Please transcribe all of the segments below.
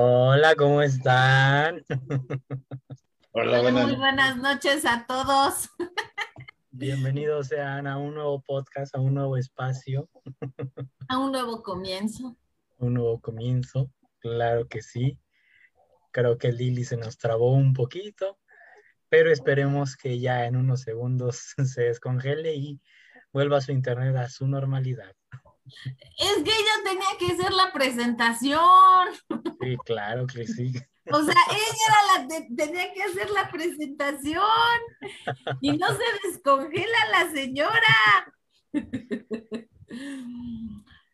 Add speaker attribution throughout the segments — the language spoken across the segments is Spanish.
Speaker 1: Hola, ¿cómo están?
Speaker 2: Hola, Muy buenas noches a todos.
Speaker 1: Bienvenidos sean a un nuevo podcast, a un nuevo espacio.
Speaker 2: A un nuevo comienzo.
Speaker 1: Un nuevo comienzo, claro que sí. Creo que Lili se nos trabó un poquito, pero esperemos que ya en unos segundos se descongele y vuelva su internet a su normalidad.
Speaker 2: Es que ella tenía que hacer la presentación.
Speaker 1: Sí, claro que sí.
Speaker 2: O sea, ella era la que tenía que hacer la presentación y no se descongela la señora.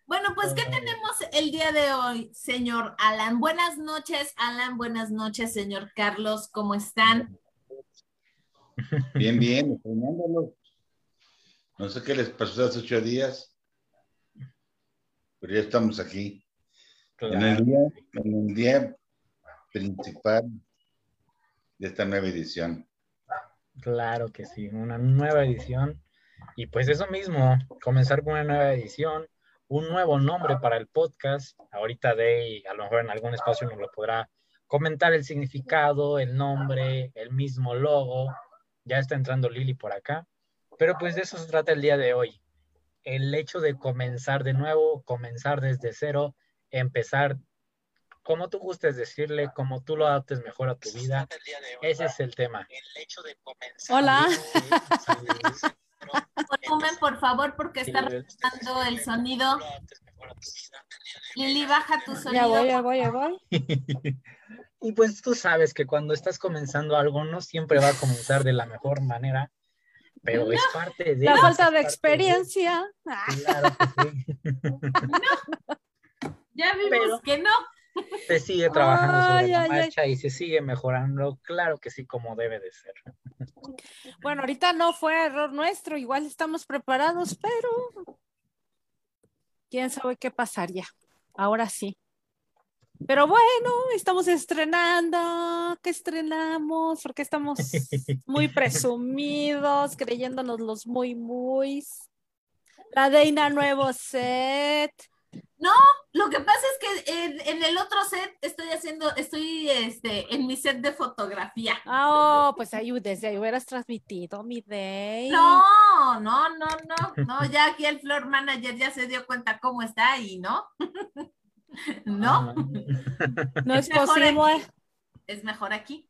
Speaker 2: Bueno, pues, ¿qué tenemos el día de hoy, señor Alan? Buenas noches, Alan. Buenas noches, señor Carlos. ¿Cómo están?
Speaker 3: Bien, bien, No sé qué les pasó hace ocho días pero ya estamos aquí. En, el día, en el día principal de esta nueva edición.
Speaker 1: Claro que sí, una nueva edición. Y pues eso mismo, comenzar con una nueva edición, un nuevo nombre para el podcast. Ahorita Day, a lo mejor en algún espacio nos lo podrá comentar el significado, el nombre, el mismo logo. Ya está entrando Lili por acá. Pero pues de eso se trata el día de hoy el hecho de comenzar de nuevo, comenzar desde cero, empezar como tú gustes decirle, como tú lo adaptes mejor a tu vida. Ese es el tema.
Speaker 2: Hola. Volumen, por favor, porque está registrando el sonido. Lili, baja tu sonido.
Speaker 4: Ya voy, ya voy, ya voy.
Speaker 1: y pues tú sabes que cuando estás comenzando algo, no siempre va a comenzar de la mejor manera pero es parte de...
Speaker 4: La falta de experiencia.
Speaker 1: Claro que sí.
Speaker 2: No. Ya vimos que no.
Speaker 1: Se sigue trabajando sobre la marcha y se sigue mejorando, claro que sí, como debe de ser.
Speaker 4: Bueno, ahorita no fue error nuestro, igual estamos preparados, pero quién sabe qué pasaría. Ahora sí. Pero bueno, estamos estrenando, ¿qué estrenamos? Porque estamos muy presumidos, creyéndonos los muy, muy. La Deina nuevo set.
Speaker 2: No, lo que pasa es que en, el otro set estoy haciendo, estoy este, en mi set de fotografía.
Speaker 4: Ah, oh, pues ahí desde ahí hubieras transmitido mi day.
Speaker 2: No, no, no, no, no, ya aquí el floor manager ya se dio cuenta cómo está ahí, ¿no? No,
Speaker 4: no es posible.
Speaker 2: Es mejor aquí.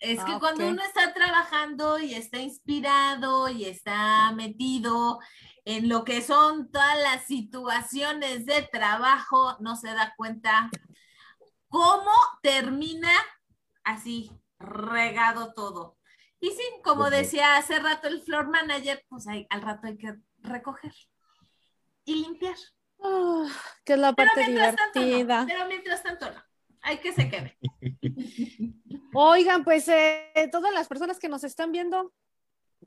Speaker 2: Es que ah, cuando uno está trabajando y está inspirado y está metido en lo que son todas las situaciones de trabajo, no se da cuenta cómo termina así, regado todo. Y sí, como decía hace rato el floor manager, pues al rato hay que recoger y limpiar.
Speaker 4: Ah, que es la parte divertida.
Speaker 2: pero mientras tanto no. Hay que se quede.
Speaker 4: Oigan, pues eh, todas las personas que nos están viendo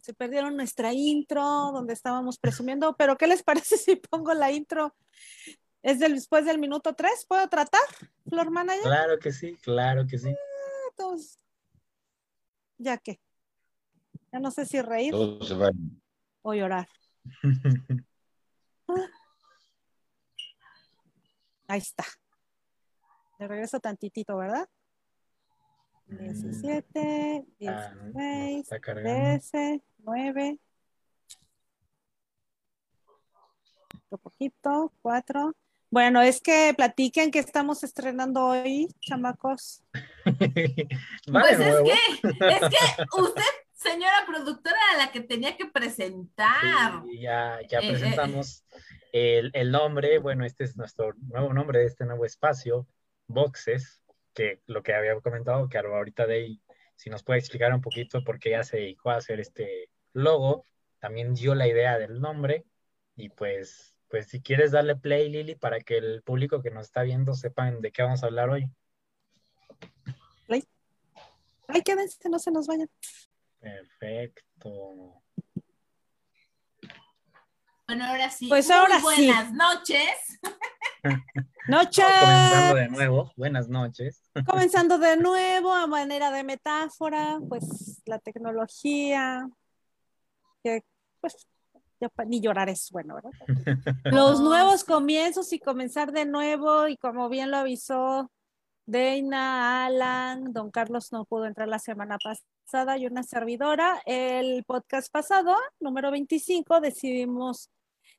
Speaker 4: se perdieron nuestra intro donde estábamos presumiendo, pero ¿qué les parece si pongo la intro? ¿Es después del minuto 3? ¿Puedo tratar, Flor Manager?
Speaker 1: Claro que sí, claro que sí.
Speaker 4: Ah, ya que. Ya no sé si reír o llorar. Ahí está. Le regreso tantitito, ¿verdad? 17, 16, 13, 9. Un poquito, 4. Bueno, es que platiquen que estamos estrenando hoy, chamacos.
Speaker 2: pues es que, es que usted, señora productora, era la que tenía que presentar.
Speaker 1: Sí, ya, ya eh, eh, presentamos el, nombre, bueno, este es nuestro nuevo nombre de este nuevo espacio, Boxes, que lo que había comentado, que ahorita de ahí, si nos puede explicar un poquito por qué ya se dedicó a hacer este logo, también dio la idea del nombre y pues, pues si quieres darle play, Lili, para que el público que nos está viendo sepan de qué vamos a hablar hoy.
Speaker 4: Play. Ay, quédense, no se nos vayan.
Speaker 1: Perfecto.
Speaker 2: Bueno, ahora sí. Pues ahora buenas noches.
Speaker 4: Noches.
Speaker 1: comenzando de nuevo, buenas noches.
Speaker 4: Comenzando de nuevo a manera de metáfora, pues la tecnología, que pues ni llorar es bueno, ¿verdad? Los nuevos comienzos y comenzar de nuevo y como bien lo avisó Deina, Alan, don Carlos no pudo entrar la semana pasada y una servidora. El podcast pasado, número 25, decidimos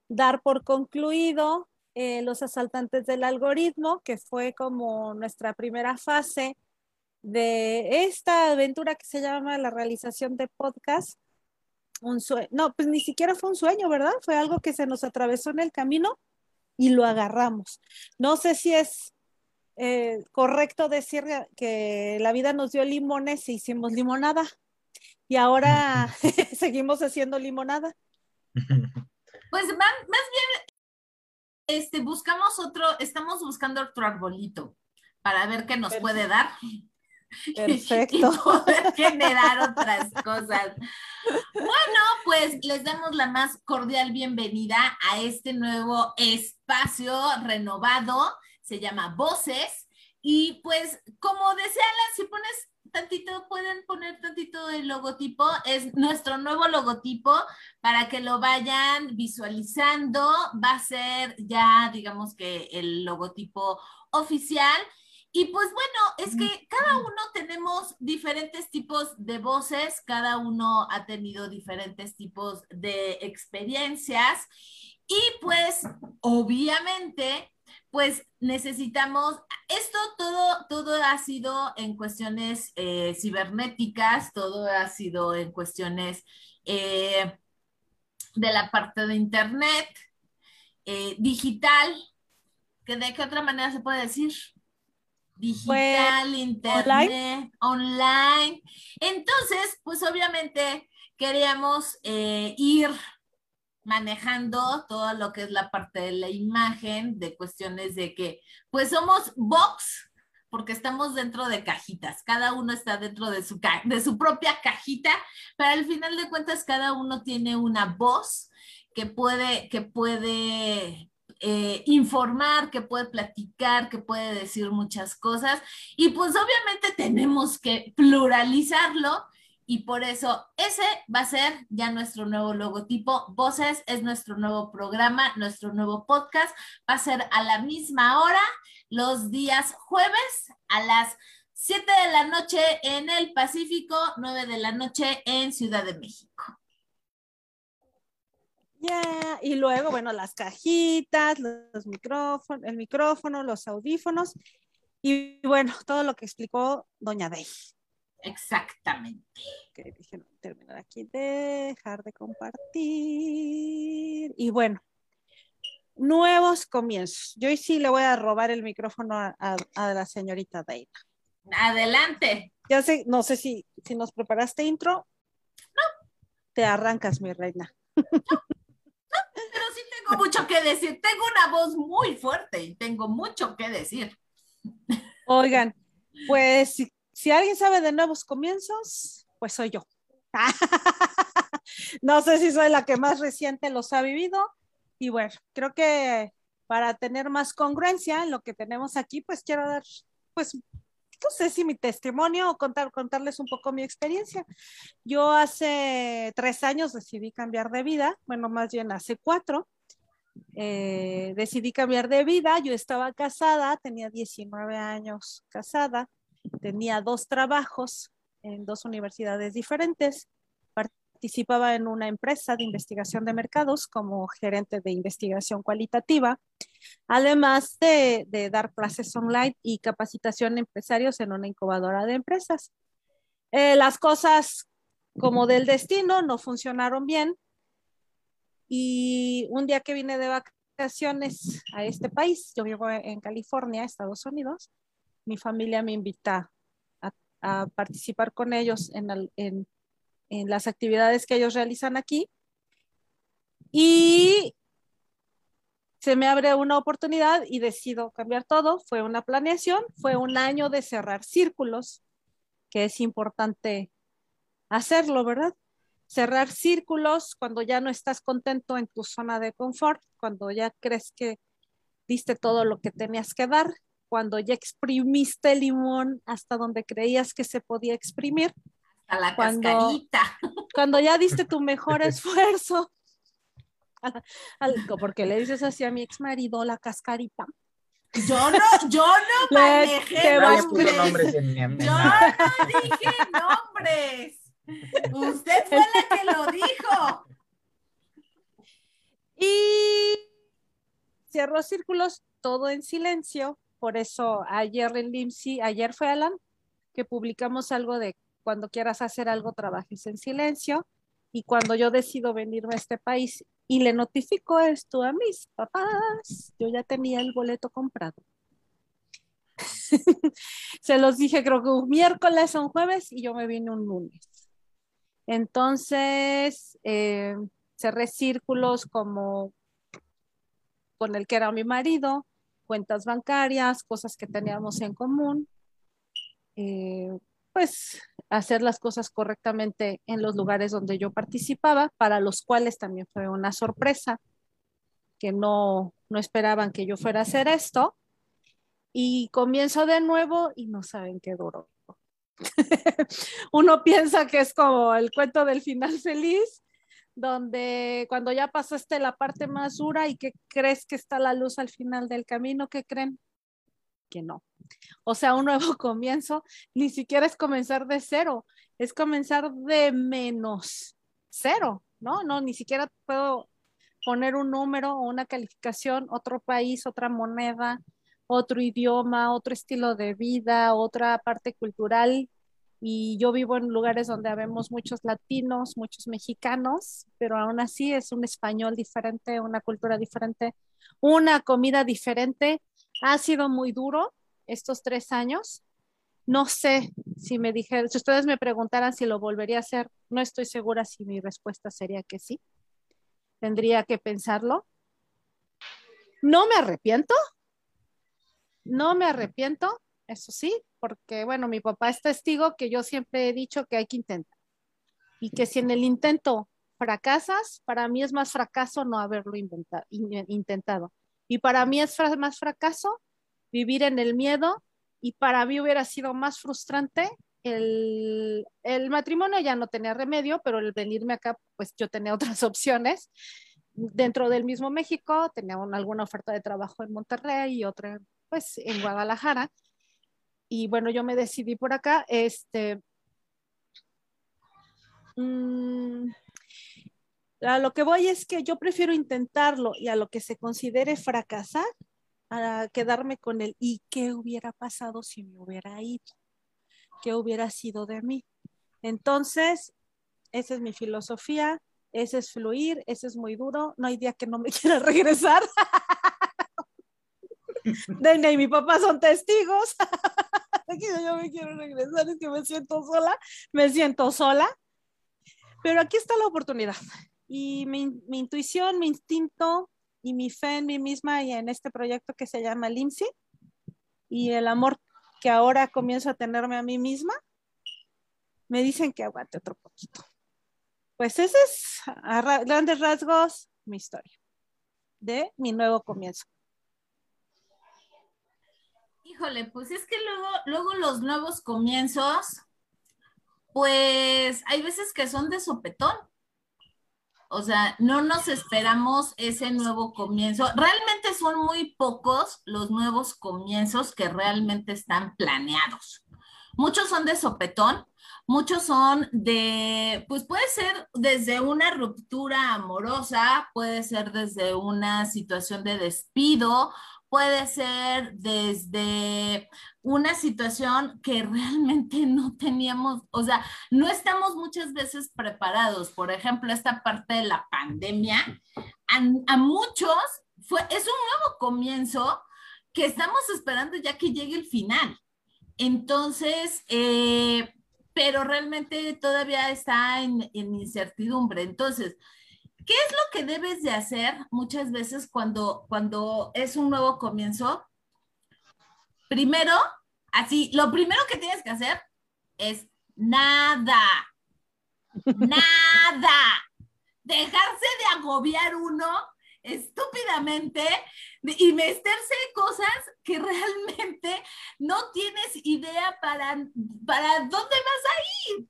Speaker 4: dar por concluido eh, los asaltantes del algoritmo, que fue como nuestra primera fase de esta aventura que se llama la realización de podcast. Un sueño, no, pues ni siquiera fue un sueño, ¿verdad? Fue algo que se nos atravesó en el camino y lo agarramos. No sé si es eh, correcto decir que la vida nos dio limones e hicimos limonada. Y ahora seguimos haciendo limonada.
Speaker 2: Pues más, bien, este, buscamos otro, estamos buscando otro arbolito para ver qué nos puede dar.
Speaker 4: Perfecto.
Speaker 2: Y poder generar otras cosas. Bueno, pues les damos la más cordial bienvenida a este nuevo espacio renovado se llama Voces. Y pues, como desean, si pones tantito, pueden poner tantito el logotipo, es nuestro nuevo logotipo para que lo vayan visualizando. Va a ser ya, digamos que el logotipo oficial. Y pues bueno, es que cada uno tenemos diferentes tipos de voces, cada uno ha tenido diferentes tipos de experiencias y pues obviamente pues necesitamos, esto todo, todo ha sido en cuestiones eh, cibernéticas, todo ha sido en cuestiones eh, de la parte de Internet, eh, digital, que de qué otra manera se puede decir? Digital, pues, Internet, online. Entonces, pues obviamente queríamos ir manejando todo lo que es la parte de la imagen, de cuestiones de que, pues somos box, porque estamos dentro de cajitas, cada uno está dentro de su, de su propia cajita, pero al final de cuentas cada uno tiene una voz que puede, que puede eh, informar, que puede platicar, que puede decir muchas cosas. Y pues obviamente tenemos que pluralizarlo y por eso ese va a ser ya nuestro nuevo logotipo. Voces es nuestro nuevo programa, nuestro nuevo podcast. Va a ser a la misma hora, los días jueves a las 7 de la noche en el Pacífico, 9 de la noche en Ciudad de México.
Speaker 4: Ya, y luego, bueno, las cajitas, los micrófonos, el micrófono, los audífonos y bueno, todo lo que explicó doña Dey.
Speaker 2: Exactamente.
Speaker 4: Ok, terminar aquí, dejar de compartir. Y bueno, nuevos comienzos. Yo sí le voy a robar el micrófono a, la señorita Deina.
Speaker 2: Adelante.
Speaker 4: Ya sé, no sé si, si nos preparaste intro.
Speaker 2: No.
Speaker 4: Te arrancas, mi reina.
Speaker 2: No. no, pero sí tengo mucho que decir. Tengo una voz muy fuerte y tengo mucho que decir.
Speaker 4: Oigan, pues si alguien sabe de nuevos comienzos, pues soy yo. no sé si soy la que más reciente los ha vivido. Y bueno, creo que para tener más congruencia en lo que tenemos aquí, pues quiero dar, pues, no sé si mi testimonio o contar, contarles un poco mi experiencia. Yo hace tres años decidí cambiar de vida, bueno, más bien hace cuatro. Eh, decidí cambiar de vida, yo estaba casada, tenía 19 años casada, tenía dos trabajos en dos universidades diferentes. Participaba en una empresa de investigación de mercados como gerente de investigación cualitativa, además de, dar clases online y capacitación a empresarios en una incubadora de empresas. Eh, las cosas como del destino no funcionaron bien y un día que vine de vacaciones a este país, yo vivo en California, Estados Unidos, mi familia me invita a, participar con ellos en, las actividades que ellos realizan aquí. Y se me abre una oportunidad y decido cambiar todo. Fue una planeación, fue un año de cerrar círculos, que es importante hacerlo, ¿verdad? Cerrar círculos cuando ya no estás contento en tu zona de confort, cuando ya crees que diste todo lo que tenías que dar cuando ya exprimiste el limón hasta donde creías que se podía exprimir.
Speaker 2: Hasta la cuando, cascarita.
Speaker 4: Cuando ya diste tu mejor esfuerzo. porque le dices así a mi ex marido, la cascarita.
Speaker 2: Yo no, yo no manejé nombres.
Speaker 1: En,
Speaker 2: yo no dije nombres. Usted fue la que lo dijo.
Speaker 4: Y cerró círculos todo en silencio. Por eso ayer en LIMSI, ayer fue Alan, que publicamos algo de cuando quieras hacer algo, trabajes en silencio. Y cuando yo decido venirme a este país y le notifico esto a mis papás, yo ya tenía el boleto comprado. Se los dije, creo que un miércoles o un jueves y yo me vine un lunes. Entonces, eh, cerré círculos como con el que era mi marido, cuentas bancarias, cosas que teníamos en común. Eh, pues hacer las cosas correctamente en los lugares donde yo participaba, para los cuales también fue una sorpresa, que no, no esperaban que yo fuera a hacer esto. Y comienzo de nuevo y no saben qué duró. Uno piensa que es como el cuento del final feliz, donde cuando ya pasaste la parte más dura y que crees que está la luz al final del camino, ¿qué creen? Que no. O sea, un nuevo comienzo ni siquiera es comenzar de cero, es comenzar de menos cero, ¿no? No, ni siquiera puedo poner un número o una calificación, otro país, otra moneda, otro idioma, otro estilo de vida, otra parte cultural. Y yo vivo en lugares donde habemos muchos latinos, muchos mexicanos, pero aún así es un español diferente, una cultura diferente, una comida diferente. Ha sido muy duro estos tres años. No sé si me dijeran, si ustedes me preguntaran si lo volvería a hacer, no estoy segura si mi respuesta sería que sí. Tendría que pensarlo. No me arrepiento, no me arrepiento, eso sí, porque bueno, mi papá es testigo que yo siempre he dicho que hay que intentar y que si en el intento fracasas, para mí es más fracaso no haberlo intentado. Y para mí es más fracaso vivir en el miedo y para mí hubiera sido más frustrante el, el, matrimonio ya no tenía remedio, pero el venirme acá, pues yo tenía otras opciones. Dentro del mismo México, tenía alguna oferta de trabajo en Monterrey y otra pues en Guadalajara. Y bueno, yo me decidí por acá. Este, mm, a lo que voy es que yo prefiero intentarlo y a lo que se considere fracasar, a quedarme con el y qué hubiera pasado si me hubiera ido, qué hubiera sido de mí. Entonces, esa es mi filosofía, ese es fluir, ese es muy duro, no hay día que no me quiera regresar. Dene y mi papá son testigos. yo me quiero regresar, es que me siento sola, me siento sola. Pero aquí está la oportunidad. Y mi, mi intuición, mi instinto y mi fe en mí misma y en este proyecto que se llama LIMSI y el amor que ahora comienzo a tenerme a mí misma, me dicen que aguante otro poquito. Pues ese es a grandes rasgos mi historia de mi nuevo comienzo.
Speaker 2: Híjole, pues es que luego, luego los nuevos comienzos, pues hay veces que son de sopetón. O sea, no nos esperamos ese nuevo comienzo. Realmente son muy pocos los nuevos comienzos que realmente están planeados. Muchos son de sopetón, muchos son de, pues puede ser desde una ruptura amorosa, puede ser desde una situación de despido, puede ser desde una situación que realmente no teníamos, o sea, no estamos muchas veces preparados. Por ejemplo, esta parte de la pandemia, a, muchos fue, es un nuevo comienzo que estamos esperando ya que llegue el final. Entonces, eh, pero realmente todavía está en incertidumbre. Entonces, ¿Qué es lo que debes de hacer muchas veces cuando, cuando es un nuevo comienzo? Primero, así, lo primero que tienes que hacer es nada, nada, dejarse de agobiar uno estúpidamente y meterse cosas que realmente no tienes idea para, para dónde vas a ir.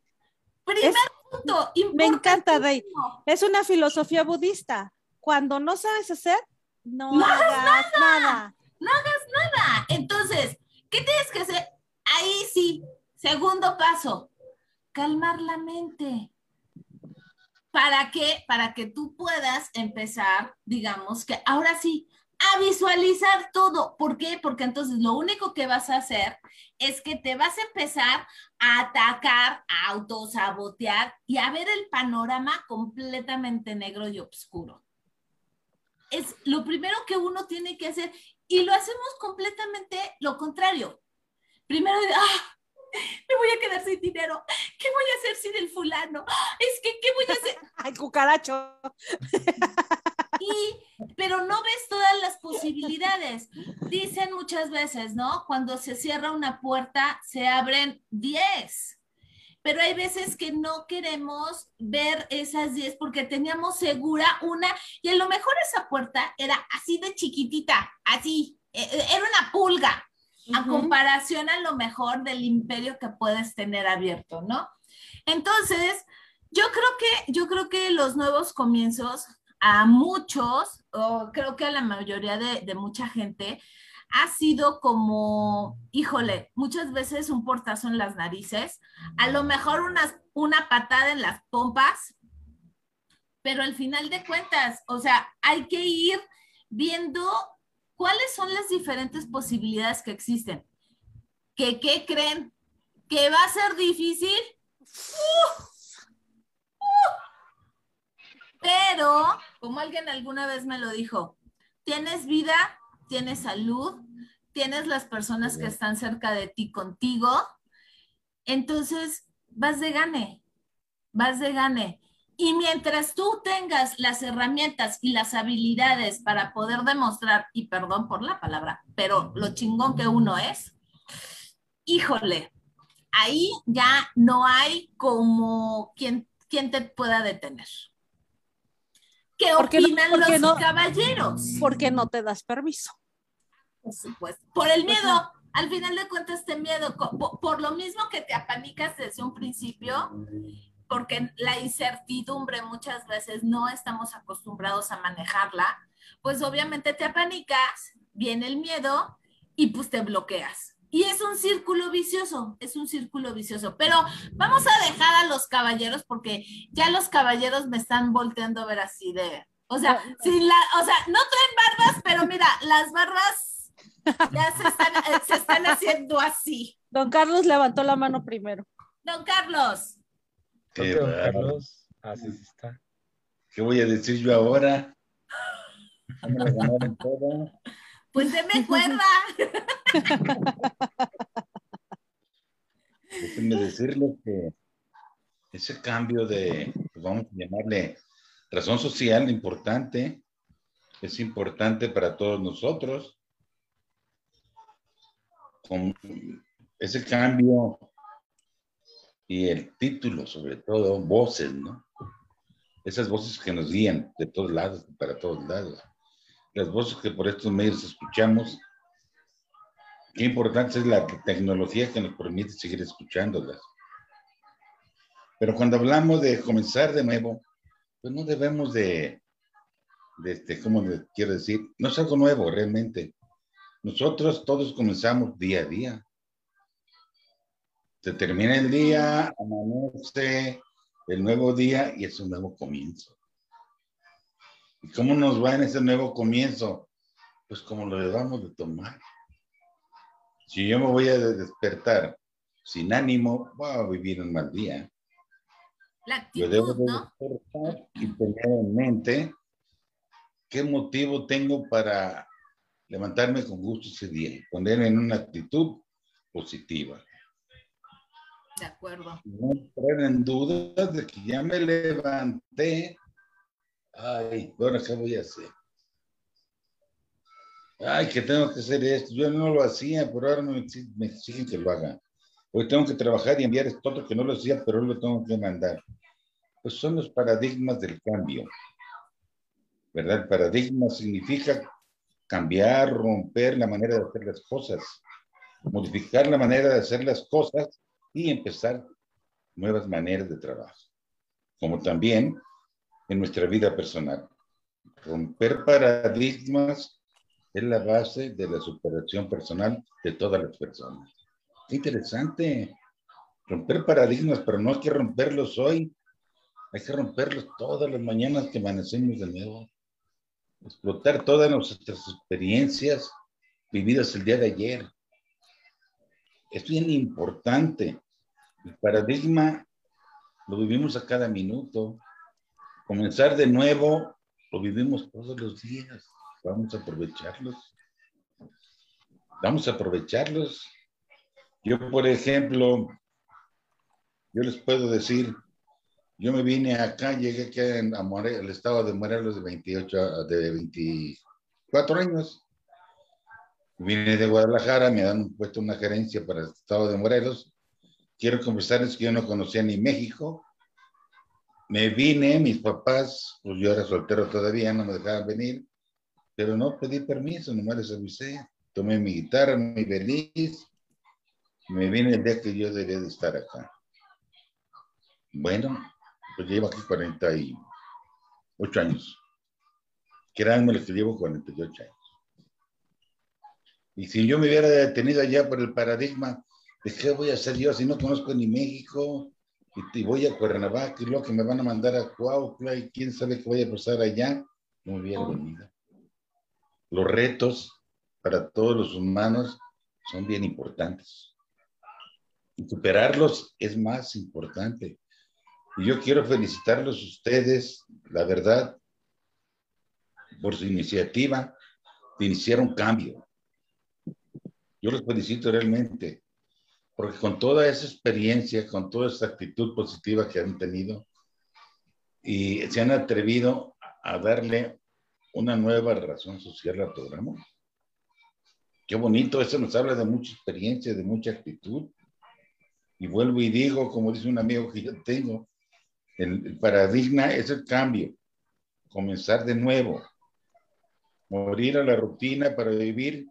Speaker 2: Primer punto.
Speaker 4: Me encanta, Rey. Es una filosofía budista. Cuando no sabes hacer, no, hagas nada.
Speaker 2: no hagas nada. Entonces, ¿qué tienes que hacer? Ahí sí, segundo paso, calmar la mente. ¿Para qué? Para que tú puedas empezar, digamos que ahora sí, a visualizar todo. ¿Por qué? Porque entonces lo único que vas a hacer es que te vas a empezar a atacar, a autosabotear y a ver el panorama completamente negro y oscuro. Es lo primero que uno tiene que hacer y lo hacemos completamente lo contrario. Primero, ah, me voy a quedar sin dinero. ¿Qué voy a hacer sin el fulano? Es que, ¿qué voy a hacer?
Speaker 4: Ay, cucaracho.
Speaker 2: Y, pero no ves todas las posibilidades. Dicen muchas veces, ¿no? Cuando se cierra una puerta, se abren 10 pero hay veces que no queremos ver esas 10 porque teníamos segura una y a lo mejor esa puerta era así de chiquitita, así, e, e, era una pulga, a comparación a lo mejor del imperio que puedes tener abierto, ¿no? Entonces, yo creo que, yo creo que los nuevos comienzos a muchos, o creo que a la mayoría de, mucha gente, ha sido como, híjole, muchas veces un portazo en las narices, a lo mejor una, patada en las pompas, pero al final de cuentas, o sea, hay que ir viendo cuáles son las diferentes posibilidades que existen. ¿Que, ¿Qué creen? ¿Que va a ser difícil? Pero, como alguien alguna vez me lo dijo, tienes vida, tienes salud, tienes las personas que están cerca de ti contigo, entonces vas de gane, vas de gane. Y mientras tú tengas las herramientas y las habilidades para poder demostrar, y perdón por la palabra, pero lo chingón que uno es, híjole, ahí ya no hay como quien, quien te pueda detener. ¿Qué opinan los caballeros?
Speaker 4: Porque no te das permiso.
Speaker 2: Por supuesto. Por el miedo. Al final de cuentas, este miedo, por lo mismo que te apanicas desde un principio, porque la incertidumbre muchas veces no estamos acostumbrados a manejarla, pues obviamente te apanicas, viene el miedo y pues te bloqueas. Y es un círculo vicioso, es un círculo vicioso. Pero vamos a dejar a los caballeros porque ya los caballeros me están volteando a ver así de, o sea, sin la, o sea, no traen barbas, pero mira, las barbas ya se están, se están haciendo así.
Speaker 4: Don Carlos levantó la mano primero.
Speaker 2: Don Carlos.
Speaker 3: Qué Carlos, así está. ¿Qué voy a decir yo ahora?
Speaker 2: Pues déme cuerda.
Speaker 3: Déjenme decirles que ese cambio de, vamos a llamarle razón social importante, es importante para todos nosotros. Con ese cambio y el título, sobre todo, voces, ¿no? Esas voces que nos guían de todos lados, para todos lados. Las voces que por estos medios escuchamos, qué importante es la tecnología que nos permite seguir escuchándolas. Pero cuando hablamos de comenzar de nuevo, pues no debemos de, de este, ¿cómo quiero decir? No es algo nuevo realmente. Nosotros todos comenzamos día a día. Se termina el día, amanece el nuevo día y es un nuevo comienzo. ¿Y cómo nos va en ese nuevo comienzo? Pues como lo debamos de tomar. Si yo me voy a despertar sin ánimo, voy a vivir un mal día.
Speaker 2: La actitud, yo debo
Speaker 3: despertar y tener en mente qué motivo tengo para levantarme con gusto ese día, poner en una actitud positiva.
Speaker 2: De acuerdo.
Speaker 3: No entrar en dudas de que ya me levanté. Ay, bueno, ¿qué voy a hacer? Ay, que tengo que hacer esto. Yo no lo hacía, pero ahora me, exigen que lo haga. Hoy tengo que trabajar y enviar esto otro que no lo hacía, pero lo tengo que mandar. Pues son los paradigmas del cambio. ¿Verdad? El paradigma significa cambiar, romper la manera de hacer las cosas, modificar la manera de hacer las cosas y empezar nuevas maneras de trabajo, como también en nuestra vida personal. Romper paradigmas es la base de la superación personal de todas las personas. Interesante. Romper paradigmas, pero no hay que romperlos hoy. Hay que romperlos todas las mañanas que amanecemos de nuevo. Explotar todas nuestras experiencias vividas el día de ayer. Es bien importante. El paradigma lo vivimos a cada minuto. Comenzar de nuevo lo vivimos todos los días. Vamos a aprovecharlos. Vamos a aprovecharlos. Yo, por ejemplo, yo les puedo decir, yo me vine acá, llegué aquí a Morelos, el estado de Morelos de 28, de 24 años. Vine de Guadalajara, me han puesto una gerencia para el estado de Morelos. Quiero confesarles que yo no conocía ni México. Me vine, mis papás, pues yo era soltero todavía, no me dejaban venir, pero no pedí permiso, nomás les avisé. Tomé mi guitarra, mi feliz, me vine el día que yo debía de estar acá. Bueno, pues llevo aquí 48 años. Créanme que llevo 48 años. Y si yo me hubiera detenido allá por el paradigma de qué voy a hacer yo si no conozco ni México y, voy a Cuernavaca y luego que me van a mandar a Cuautla y quién sabe qué voy a pasar allá, no hubiera venido. Los retos para todos los humanos son bien importantes. Y superarlos es más importante. Y yo quiero felicitarlos a ustedes, la verdad, por su iniciativa de iniciar un cambio. Yo los felicito realmente, porque con toda esa experiencia, con toda esa actitud positiva que han tenido, y se han atrevido a darle una nueva razón social al programa. Qué bonito, eso nos habla de mucha experiencia, de mucha actitud. Y vuelvo y digo, como dice un amigo que yo tengo, el, paradigma es el cambio, comenzar de nuevo, morir a la rutina para vivir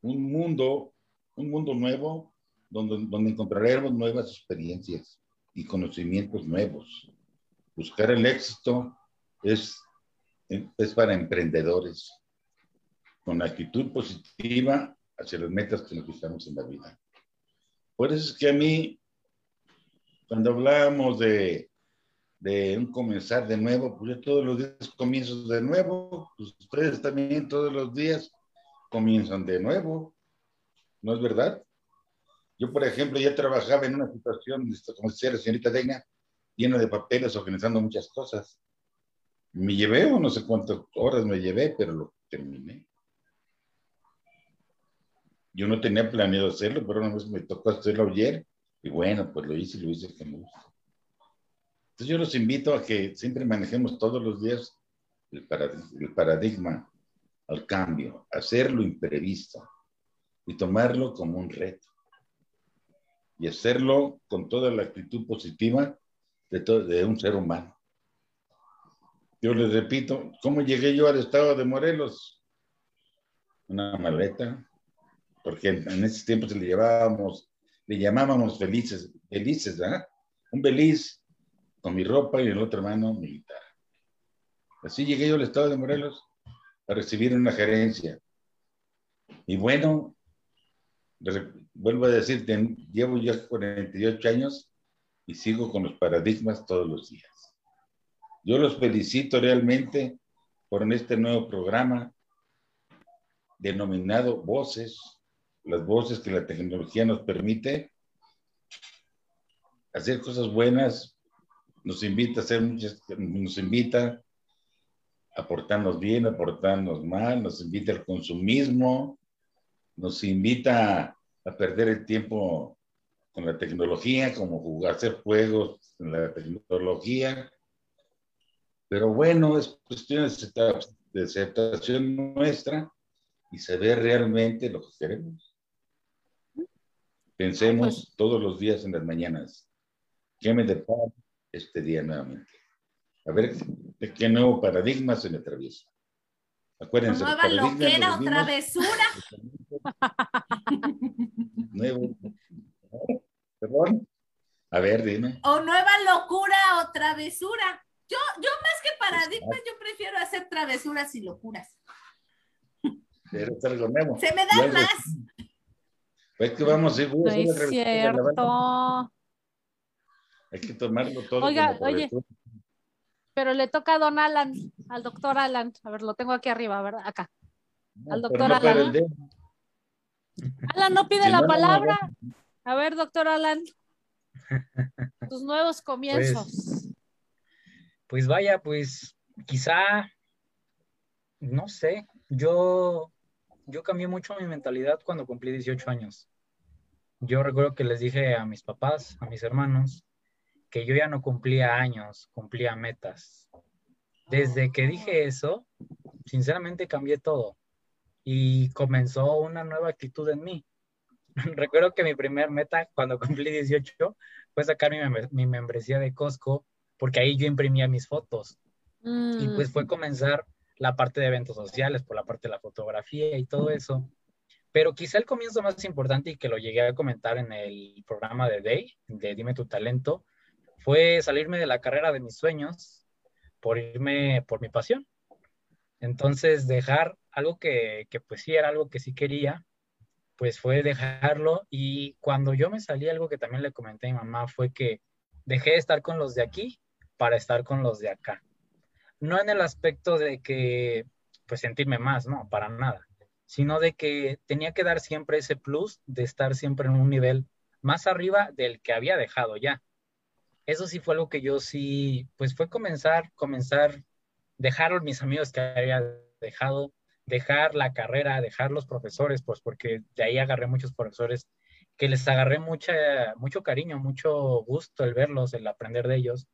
Speaker 3: un mundo, un mundo nuevo donde, donde encontraremos nuevas experiencias y conocimientos nuevos. Buscar el éxito es, es para emprendedores, con actitud positiva hacia las metas que nos fijamos en la vida. Por eso es que a mí, cuando hablábamos de de un comenzar de nuevo, pues yo todos los días comienzo de nuevo, pues ustedes también todos los días comienzan de nuevo, ¿no es verdad? Yo, por ejemplo, ya trabajaba en una situación, como decía la señorita Deña, llena de papeles, organizando muchas cosas. Me llevé, o no sé cuántas horas me llevé, pero lo terminé. Yo no tenía planeado hacerlo, pero una vez me tocó hacerlo ayer, y bueno, pues lo hice y lo hice que me gusta. Entonces yo los invito a que siempre manejemos todos los días el, paradigma al cambio, hacerlo imprevisto y tomarlo como un reto. Y hacerlo con toda la actitud positiva de, de un ser humano. Yo les repito, ¿cómo llegué yo al estado de Morelos? Una maleta, porque en, ese tiempo se le llevábamos, le llamábamos felices, felices, ¿verdad? Un feliz con mi ropa y en la otra mano mi guitarra. Así llegué yo al estado de Morelos a recibir una gerencia. Y bueno, vuelvo a decir, llevo ya 48 años y sigo con los paradigmas todos los días. Yo los felicito realmente por este nuevo programa denominado Voces, las voces que la tecnología nos permite hacer cosas buenas nos invita a hacer muchas, nos invita a portarnos bien, a portarnos mal, nos invita al consumismo, nos invita a, perder el tiempo con la tecnología, como jugar, hacer juegos en la tecnología. Pero bueno, es cuestión de aceptación nuestra y saber realmente lo que queremos. Pensemos pues todos los días en las mañanas. ¿Qué me depara este día nuevamente. A ver de qué nuevo paradigma se me atraviesa.
Speaker 2: Acuérdense. Nueva loquera o travesura.
Speaker 3: nuevo. Perdón. A ver, dime.
Speaker 2: O nueva locura o travesura. Yo, yo más que paradigma, yo prefiero hacer travesuras y locuras. Se me da más.
Speaker 3: Es que vamos,
Speaker 4: no es cierto.
Speaker 3: Hay que tomarlo todo.
Speaker 4: Oiga, oye, pero le toca a don Alan, al doctor Alan. A ver, lo tengo aquí arriba, ¿verdad? Acá. al doctor Alan. Alan no pide la palabra. A ver, doctor Alan. Tus nuevos comienzos.
Speaker 1: Pues, pues, vaya, pues quizá, no sé, yo, yo cambié mucho mi mentalidad cuando cumplí 18 años. Yo recuerdo que les dije a mis papás, a mis hermanos, que yo ya no cumplía años, cumplía metas. Desde que dije eso, sinceramente cambié todo y comenzó una nueva actitud en mí. Recuerdo que mi primer meta cuando cumplí 18 fue sacar mi, membresía de Costco porque ahí yo imprimía mis fotos. Y pues fue mm. comenzar la parte de eventos sociales, por la parte de la fotografía y todo eso. Pero quizá el comienzo más importante y que lo llegué a comentar en el programa de Day, de Dime tu talento, fue salirme de la carrera de mis sueños por irme por mi pasión. Entonces, dejar algo que, que, pues sí era algo que sí quería, pues fue dejarlo. Y cuando yo me salí, algo que también le comenté a mi mamá fue que dejé de estar con los de aquí para estar con los de acá. No en el aspecto de que, pues sentirme más, no, para nada, sino de que tenía que dar siempre ese plus de estar siempre en un nivel más arriba del que había dejado ya eso sí fue algo que yo sí, pues fue comenzar, comenzar, dejar mis amigos que había dejado, dejar la carrera, dejar los profesores, pues porque de ahí agarré muchos profesores que les agarré mucha, mucho cariño, mucho gusto el verlos, el aprender de ellos,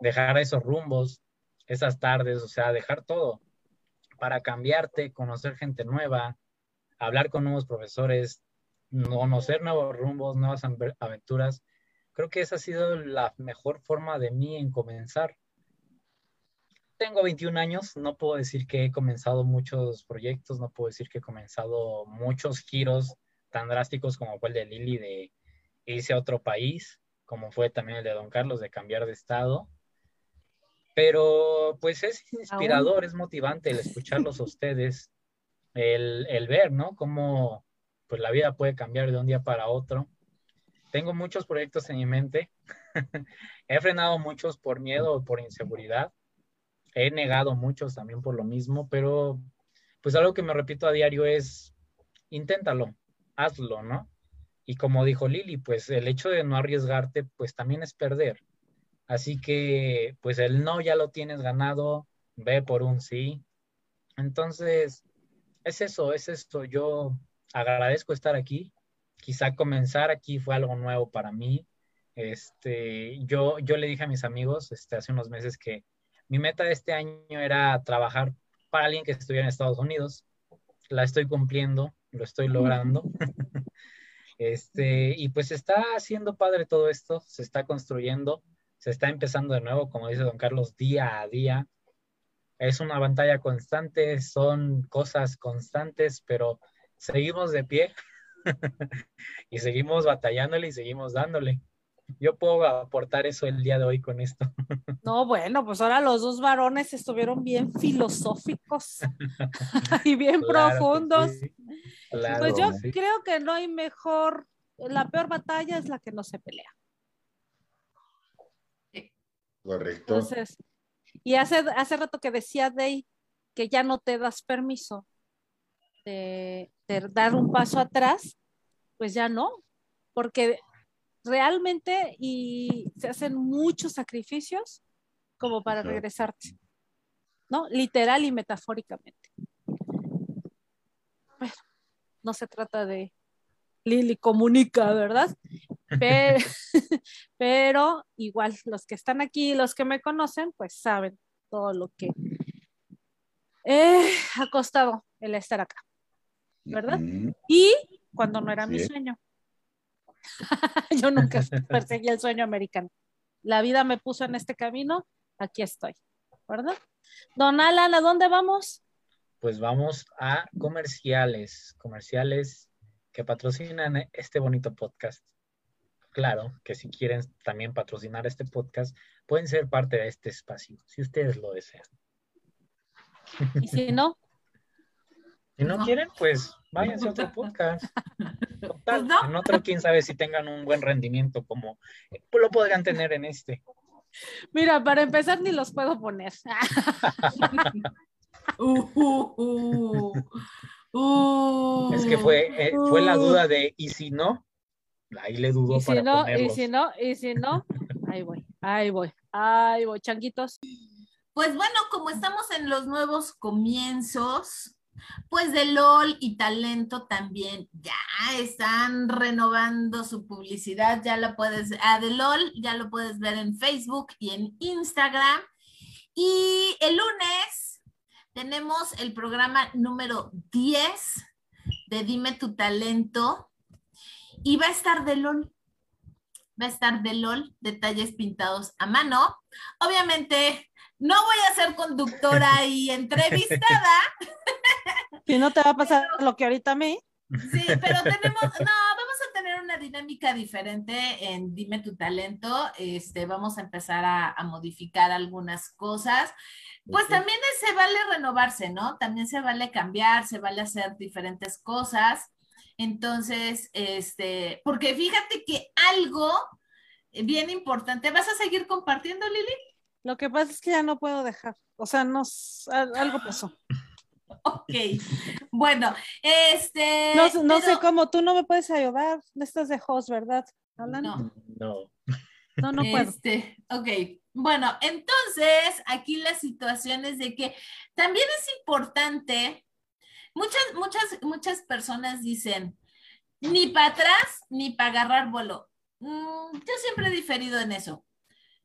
Speaker 1: dejar esos rumbos, esas tardes, o sea, dejar todo para cambiarte, conocer gente nueva, hablar con nuevos profesores, conocer nuevos rumbos, nuevas aventuras Creo que esa ha sido la mejor forma de mí en comenzar. Tengo 21 años, no puedo decir que he comenzado muchos proyectos, no puedo decir que he comenzado muchos giros tan drásticos como fue el de Lili de irse a otro país, como fue también el de Don Carlos de cambiar de estado. Pero pues es inspirador, es motivante el escucharlos a ustedes, el, el ver, ¿no? Cómo pues la vida puede cambiar de un día para otro tengo muchos proyectos en mi mente. He frenado muchos por miedo o por inseguridad. He negado muchos también por lo mismo, pero pues algo que me repito a diario es, inténtalo, hazlo, ¿no? Y como dijo Lili, pues el hecho de no arriesgarte, pues también es perder. Así que, pues el no ya lo tienes ganado, ve por un sí. Entonces, es eso, es esto. Yo agradezco estar aquí, quizá comenzar aquí fue algo nuevo para mí. Este, yo, yo le dije a mis amigos este, hace unos meses que mi meta de este año era trabajar para alguien que estuviera en Estados Unidos. La estoy cumpliendo, lo estoy logrando. este, y pues está haciendo padre todo esto, se está construyendo, se está empezando de nuevo, como dice don Carlos, día a día. Es una pantalla constante, son cosas constantes, pero seguimos de pie. y seguimos batallándole y seguimos dándole. Yo puedo aportar eso el día de hoy con esto.
Speaker 4: No, bueno, pues ahora los dos varones estuvieron bien filosóficos y bien profundos. pues yo creo que no hay mejor, la peor batalla es la que no se pelea.
Speaker 3: Correcto.
Speaker 4: Entonces, y hace, hace rato que decía Day que ya no te das permiso de, dar un paso atrás, pues ya no, porque realmente y se hacen muchos sacrificios como para regresarte, ¿no? Literal y metafóricamente. Bueno, no se trata de Lili comunica, ¿verdad? Pero, pero, igual los que están aquí, los que me conocen, pues saben todo lo que ha costado el estar acá. ¿verdad? Y cuando no era mi sueño. Yo nunca perseguí el sueño americano. La vida me puso en este camino, aquí estoy, ¿verdad? Don Alan, ¿a dónde vamos?
Speaker 1: Pues vamos a comerciales, comerciales que patrocinan este bonito podcast. Claro que si quieren también patrocinar este podcast, pueden ser parte de este espacio, si ustedes lo desean.
Speaker 4: Y si no,
Speaker 1: Si no quieren, pues váyanse a otro podcast. Total, pues en otro, quién sabe si tengan un buen rendimiento como lo podrían tener en este.
Speaker 4: Mira, para empezar ni los puedo poner.
Speaker 1: es que fue, eh, fue la duda de, ¿y si no? Ahí le dudo
Speaker 4: ¿Y si no, Y si no, y si no, ahí voy, ahí voy, ahí voy, changuitos.
Speaker 2: Pues bueno, como estamos en los nuevos comienzos, pues de LOL y Talento también ya están renovando su publicidad, ya la puedes, ah, de LOL ya lo puedes ver en Facebook y en Instagram. Y el lunes tenemos el programa número 10 de Dime tu talento y va a estar de LOL. Va a estar de LOL, detalles pintados a mano. Obviamente, no voy a ser conductora y entrevistada.
Speaker 4: Si no te va a pasar lo que ahorita a mí.
Speaker 2: Sí, pero tenemos, no, vamos una dinámica diferente en Dime tu talento. Este, vamos a empezar a, a modificar algunas cosas. Pues también se vale renovarse, ¿no? También se vale cambiar, se vale hacer diferentes cosas. Entonces, este, porque fíjate que algo bien importante, ¿vas a seguir compartiendo, Lili?
Speaker 4: Lo que pasa es que ya no puedo dejar, o sea, no, algo pasó.
Speaker 2: Ok, bueno, este...
Speaker 4: No, sé cómo, tú no me puedes ayudar, no estás de host, ¿verdad?
Speaker 1: No. No.
Speaker 4: No, no puedo.
Speaker 2: Este, ok, bueno, entonces aquí la situación es de que también es importante Muchas, muchas, muchas personas dicen, ni para atrás ni para agarrar vuelo. Mm, yo siempre he diferido en eso,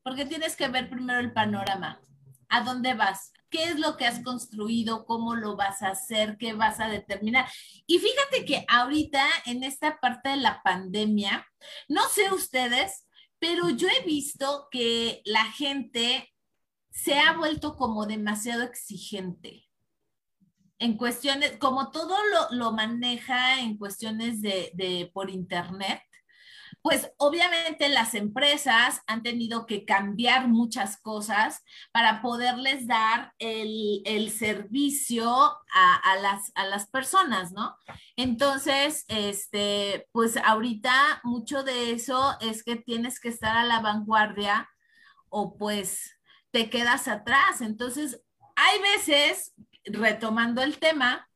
Speaker 2: porque tienes que ver primero el panorama. ¿A dónde vas? ¿Qué es lo que has construido? ¿Cómo lo vas a hacer? ¿Qué vas a determinar? Y fíjate que ahorita, en esta parte de la pandemia, no sé ustedes, pero yo he visto que la gente se ha vuelto como demasiado exigente en cuestiones, como todo lo, maneja en cuestiones de, por internet, pues obviamente las empresas han tenido que cambiar muchas cosas para poderles dar el, servicio a, las, a las personas, ¿no? Entonces, este, pues ahorita mucho de eso es que tienes que estar a la vanguardia o pues te quedas atrás. Entonces, hay veces retomando el tema,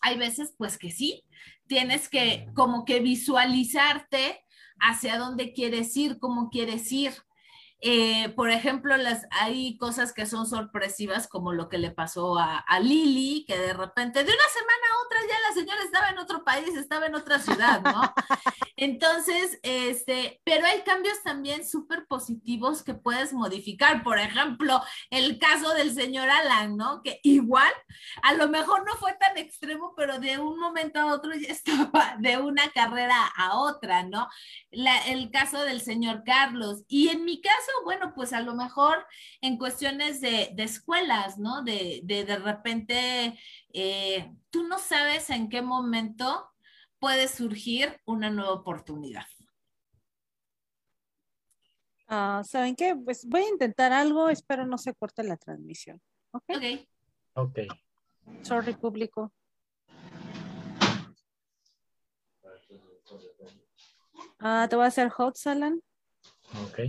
Speaker 2: hay veces pues que sí, tienes que como que visualizarte hacia dónde quieres ir, cómo quieres ir. Eh, por ejemplo, las, hay cosas que son sorpresivas, como lo que le pasó a, a, Lili, que de repente, de una semana a otra, ya la señora estaba en otro país, estaba en otra ciudad, ¿no? Entonces, este, pero hay cambios también súper positivos que puedes modificar. Por ejemplo, el caso del señor Alan, ¿no? Que igual, a lo mejor no fue tan extremo, pero de un momento a otro ya estaba de una carrera a otra, ¿no? La, el caso del señor Carlos. Y en mi caso, bueno, pues a lo mejor en cuestiones de, escuelas, ¿no? De, de, repente, eh, tú no sabes en qué momento puede surgir una nueva oportunidad.
Speaker 4: Ah, ¿Saben qué? Pues voy a intentar algo, espero no se corte la transmisión.
Speaker 2: Ok.
Speaker 1: Ok.
Speaker 4: Sorry, público. Ah, te voy a hacer hot, Salan.
Speaker 1: Ok.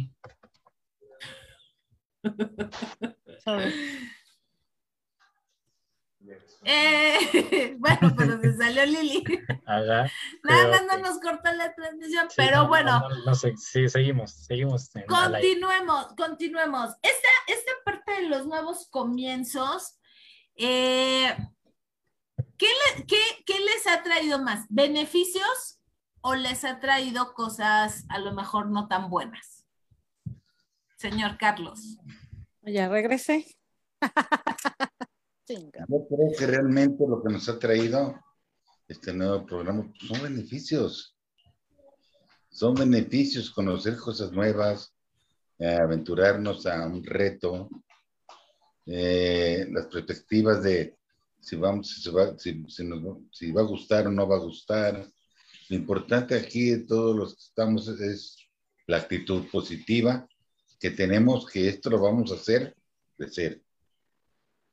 Speaker 2: Eh, bueno, pero se salió Lili. Nada más no nos cortó la transmisión, pero bueno.
Speaker 1: No, sé, sí, seguimos, seguimos.
Speaker 2: Continuemos, continuemos. Esta, esta parte de los nuevos comienzos, eh, ¿qué, ¿qué les ha traído más? ¿Beneficios o les ha traído cosas a lo mejor no tan buenas? Señor Carlos.
Speaker 4: Ya regresé.
Speaker 3: Yo creo que realmente lo que nos ha traído este nuevo programa son beneficios. Son beneficios conocer cosas nuevas, eh, aventurarnos a un reto, eh, las perspectivas de si vamos, si va, si va a gustar o no va a gustar. Lo importante aquí de todos los que estamos es la actitud positiva que tenemos que esto lo vamos a hacer crecer.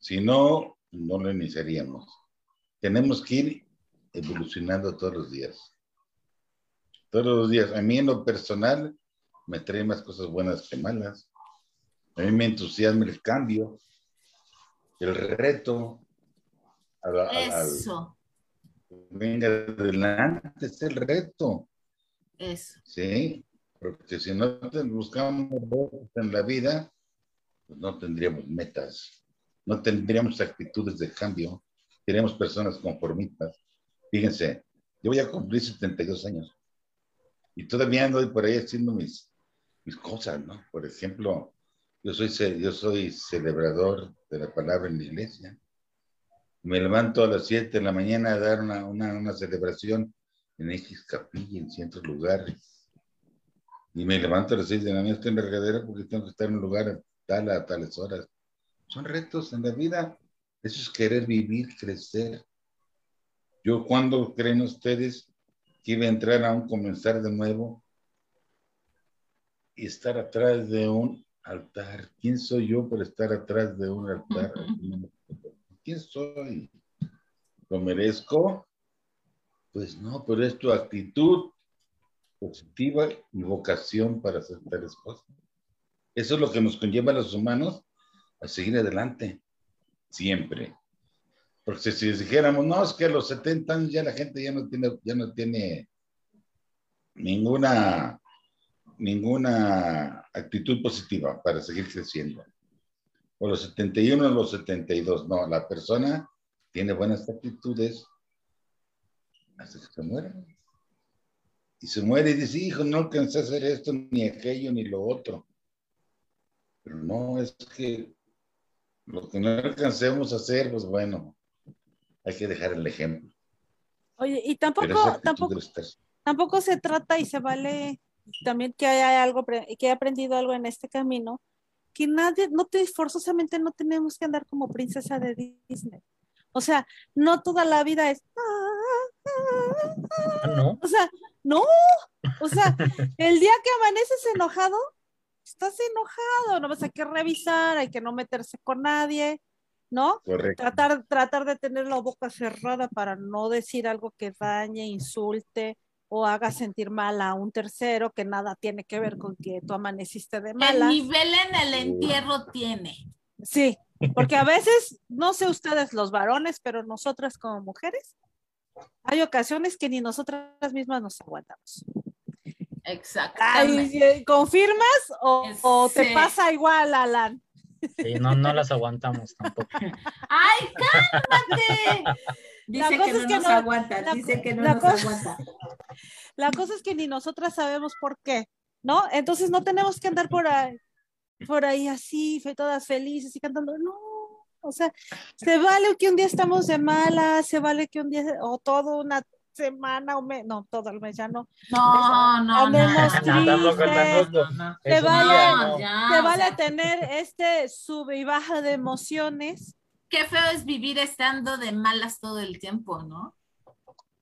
Speaker 3: Si no, no lo iniciaríamos. tenemos que ir evolucionando todos los días. Todos los días. A mí en lo personal me trae más cosas buenas que malas. A mí me entusiasma el cambio, el reto.
Speaker 2: Eso.
Speaker 3: venga adelante, es el reto.
Speaker 2: Eso.
Speaker 3: Sí, porque si no buscamos en la vida, pues no tendríamos metas, no tendríamos actitudes de cambio, seríamos personas conformistas. Fíjense, yo voy a cumplir 72 años y todavía ando por ahí haciendo mis, mis cosas, ¿no? Por ejemplo, yo soy, yo soy celebrador de la palabra en la iglesia. Me levanto a las 7 de la mañana a dar una, una, una celebración en X capilla, en ciertos lugares. Y me levanto a las 6 de la mañana, estoy en la regadera porque tengo que estar en un lugar tal a tales horas. Son retos en la vida. Eso es querer vivir, crecer. Yo cuando creen ustedes que iba a entrar a un comenzar de nuevo y estar atrás de un altar. ¿Quién soy yo para estar atrás de un altar? ¿Quién soy? ¿Lo merezco? Pues no, pero es tu actitud positiva y vocación para hacer tales cosas. Eso es lo que nos conlleva a los humanos a seguir adelante, siempre. Porque si dijéramos, no, es que a los 70 años ya la gente ya no tiene, ya no tiene ninguna, ninguna actitud positiva para seguir creciendo. O los 71 o los 72, no, la persona tiene buenas actitudes hasta que se muere. Y se muere y dice, hijo, no alcancé a hacer esto, ni aquello, ni lo otro. Pero no, es que lo que no alcancemos a hacer, pues bueno, hay que dejar el ejemplo.
Speaker 4: Oye, y tampoco, tampoco, tampoco se trata y se vale también que haya algo, que haya aprendido algo en este camino, que nadie, no te forzosamente no tenemos que andar como princesa de Disney. O sea, no toda la vida es.
Speaker 1: Ah, ¿No?
Speaker 4: O sea, no. O sea, el día que amaneces enojado, estás enojado, no vas a que revisar, hay que no meterse con nadie, ¿no? Tratar, tratar de tener la boca cerrada para no decir algo que dañe, insulte o haga sentir mal a un tercero que nada tiene que ver con que tú amaneciste de mala.
Speaker 2: El nivel en el entierro tiene.
Speaker 4: Sí, porque a veces, no sé ustedes los varones, pero nosotras como mujeres, hay ocasiones que ni nosotras mismas nos aguantamos.
Speaker 2: Exactamente.
Speaker 4: ¿Confirmas o, te pasa igual, Alan?
Speaker 1: Sí, no, no las aguantamos tampoco.
Speaker 2: ¡Ay, cálmate! Dice que no nos aguanta, dice que no nos aguanta.
Speaker 4: La cosa es que ni nosotras sabemos por qué, ¿no? Entonces no tenemos que andar por ahí, por ahí así, todas felices y cantando, no, o sea, se vale que un día estamos de mala, se vale que un día, o todo una semana o mes, no, todo el mes ya no.
Speaker 2: No, no,
Speaker 4: andemos
Speaker 2: no,
Speaker 4: Se vale, se vale tener este sube y baja de emociones.
Speaker 2: Qué feo es vivir estando de malas todo el tiempo, ¿no?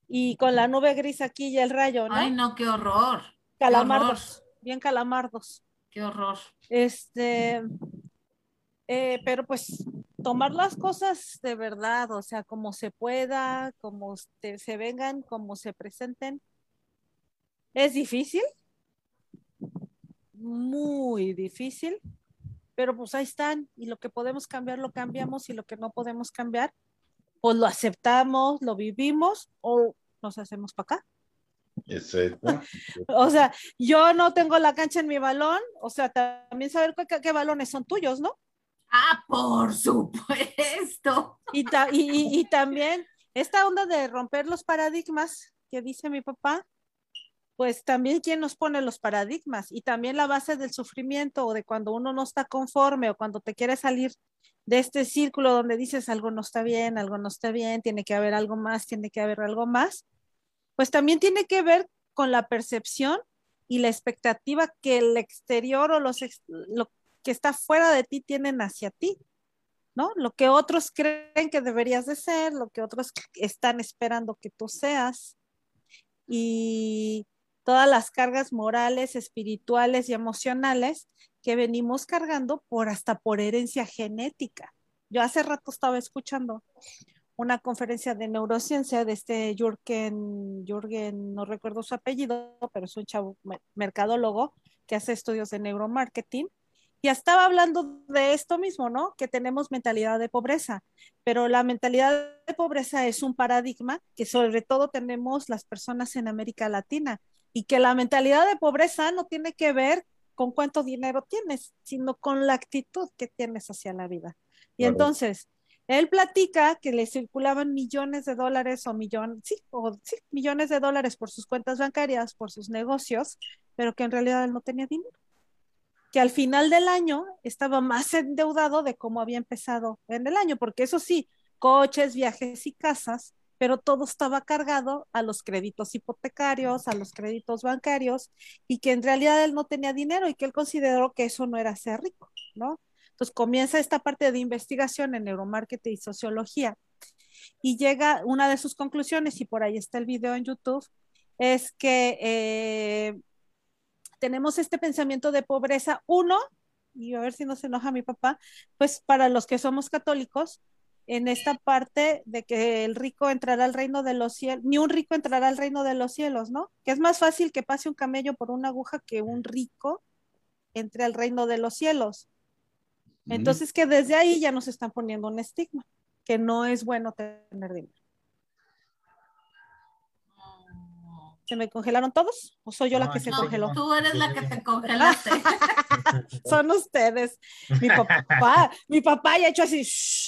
Speaker 4: Y con la nube gris aquí y el rayo, ¿no?
Speaker 2: Ay, no, qué horror.
Speaker 4: Calamardos, bien calamardos.
Speaker 2: Qué horror.
Speaker 4: Este, eh, pero pues tomar las cosas de verdad, o sea, como se pueda, como se vengan, como se presenten. Es difícil, muy difícil, pero pues ahí están y lo que podemos cambiar lo cambiamos y lo que no podemos cambiar, pues lo aceptamos, lo vivimos o nos hacemos para acá.
Speaker 3: Exacto.
Speaker 4: o sea, yo no tengo la cancha en mi balón, o sea, también saber qué balones son tuyos, ¿no?
Speaker 2: Ah, por supuesto.
Speaker 4: Y, y, también esta onda de romper los paradigmas que dice mi papá, pues también quién nos pone los paradigmas y también la base del sufrimiento o de cuando uno no está conforme o cuando te quiere salir de este círculo donde dices algo no está bien, algo no está bien, tiene que haber algo más, tiene que haber algo más, pues también tiene que ver con la percepción y la expectativa que el exterior o los, lo, que está fuera de ti tienen hacia ti, ¿no? Lo que otros creen que deberías de ser, lo que otros están esperando que tú seas. Y todas las cargas morales, espirituales y emocionales que venimos cargando por hasta por herencia genética. Yo hace rato estaba escuchando una conferencia de neurociencia de este Jürgen, Jürgen, no recuerdo su apellido, pero es un chavo mercadólogo que hace estudios de neuromarketing. Y estaba hablando de esto mismo, ¿no? Que tenemos mentalidad de pobreza, pero la mentalidad de pobreza es un paradigma que sobre todo tenemos las personas en América Latina y que la mentalidad de pobreza no tiene que ver con cuánto dinero tienes, sino con la actitud que tienes hacia la vida. Y entonces, él platica que le circulaban millones de dólares o millones, sí, o sí, millones de dólares por sus cuentas bancarias, por sus negocios, pero que en realidad él no tenía dinero. Que al final del año estaba más endeudado de cómo había empezado en el año, porque eso sí, coches, viajes y casas, pero todo estaba cargado a los créditos hipotecarios, a los créditos bancarios, y que en realidad él no tenía dinero y que él consideró que eso no era ser rico, ¿no? Entonces comienza esta parte de investigación en neuromarketing y sociología y llega una de sus conclusiones, y por ahí está el video en YouTube, es que eh, tenemos este pensamiento de pobreza, uno, y a ver si no se enoja mi papá, pues para los que somos católicos, en esta parte de que el rico entrará al reino de los cielos, ni un rico entrará al reino de los cielos, ¿no? Que es más fácil que pase un camello por una aguja que un rico entre al reino de los cielos. Entonces que desde ahí ya nos están poniendo un estigma, que no es bueno tener dinero. ¿Se me congelaron todos? ¿O soy yo la que se congeló?
Speaker 2: Tú eres la que te congelaste.
Speaker 4: Son ustedes. Mi papá, mi papá ya ha hecho así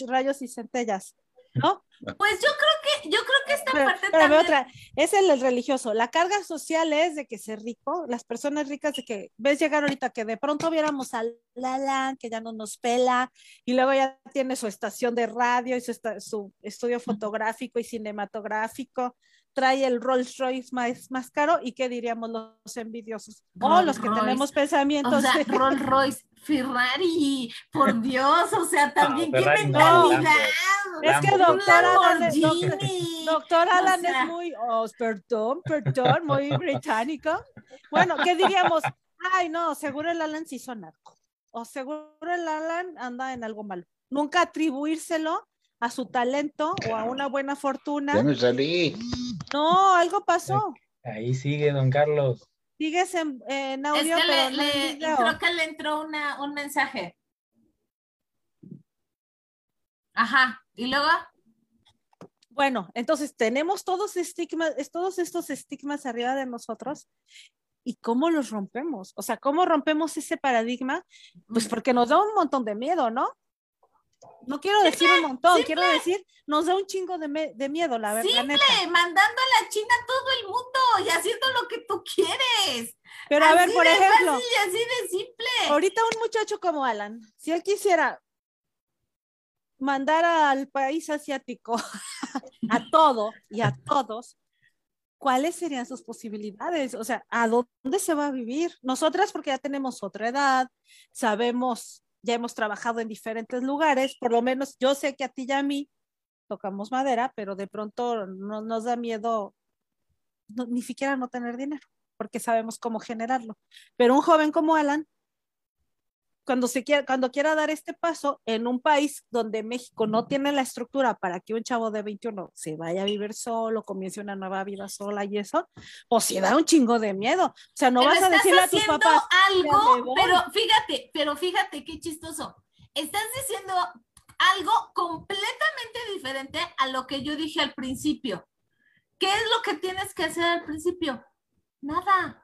Speaker 4: rayos y centellas, ¿no?
Speaker 2: Pues yo creo que, yo creo que esta parte también...
Speaker 4: otra, es el, religioso. La carga social es de que ser rico, las personas ricas de que ves llegar ahorita que de pronto viéramos a Lala, que ya no nos pela, y luego ya tiene su estación de radio y su, su estudio fotográfico y cinematográfico, trae el Rolls Royce más, más caro y qué diríamos los envidiosos o los que tenemos pensamientos. O
Speaker 2: sea, Rolls Royce, Ferrari, por Dios, o sea, también qué mentalidad.
Speaker 4: Es que doctor Alan, es, doctor, Alan es muy, oh, perdón, perdón, muy británico. Bueno, ¿qué diríamos? Ay, no, seguro el Alan sí hizo narco. O seguro el Alan anda en algo malo. Nunca atribuírselo a su talento o a una buena fortuna.
Speaker 3: Ya me salí.
Speaker 4: No, algo pasó.
Speaker 1: Ahí sigue, don Carlos.
Speaker 4: Sigues en, audio,
Speaker 2: es que le, creo que le entró una, un mensaje. Ajá, y luego.
Speaker 4: Bueno, entonces tenemos todos, estigmas, todos estos estigmas arriba de nosotros y cómo los rompemos. O sea, ¿cómo rompemos ese paradigma? Pues porque nos da un montón de miedo, ¿no? No quiero decir un montón, quiero decir, nos da un chingo de, miedo, la verdad.
Speaker 2: Simple, mandando a la China todo el mundo y haciendo lo que tú quieres.
Speaker 4: Pero a ver, por ejemplo,
Speaker 2: fácil y así de simple.
Speaker 4: Ahorita un muchacho como Alan, si él quisiera mandar al país asiático a todo y a todos, ¿cuáles serían sus posibilidades? O sea, ¿a dónde se va a vivir? Nosotras, porque ya tenemos otra edad, sabemos ya hemos trabajado en diferentes lugares, por lo menos yo sé que a ti y a mí tocamos madera, pero de pronto no nos da miedo ni siquiera no tener dinero, porque sabemos cómo generarlo. Pero un joven como Alan cuando, se quiera, cuando quiera dar este paso en un país donde México no tiene la estructura para que un chavo de 21 se vaya a vivir solo, comience una nueva vida sola y eso, pues sí da un chingo de miedo. O sea, no vas a decirle a tus papás.
Speaker 2: algo, pero fíjate, pero fíjate qué chistoso. Estás diciendo algo completamente diferente a lo que yo dije al principio. ¿Qué es lo que tienes que hacer al principio? Nada.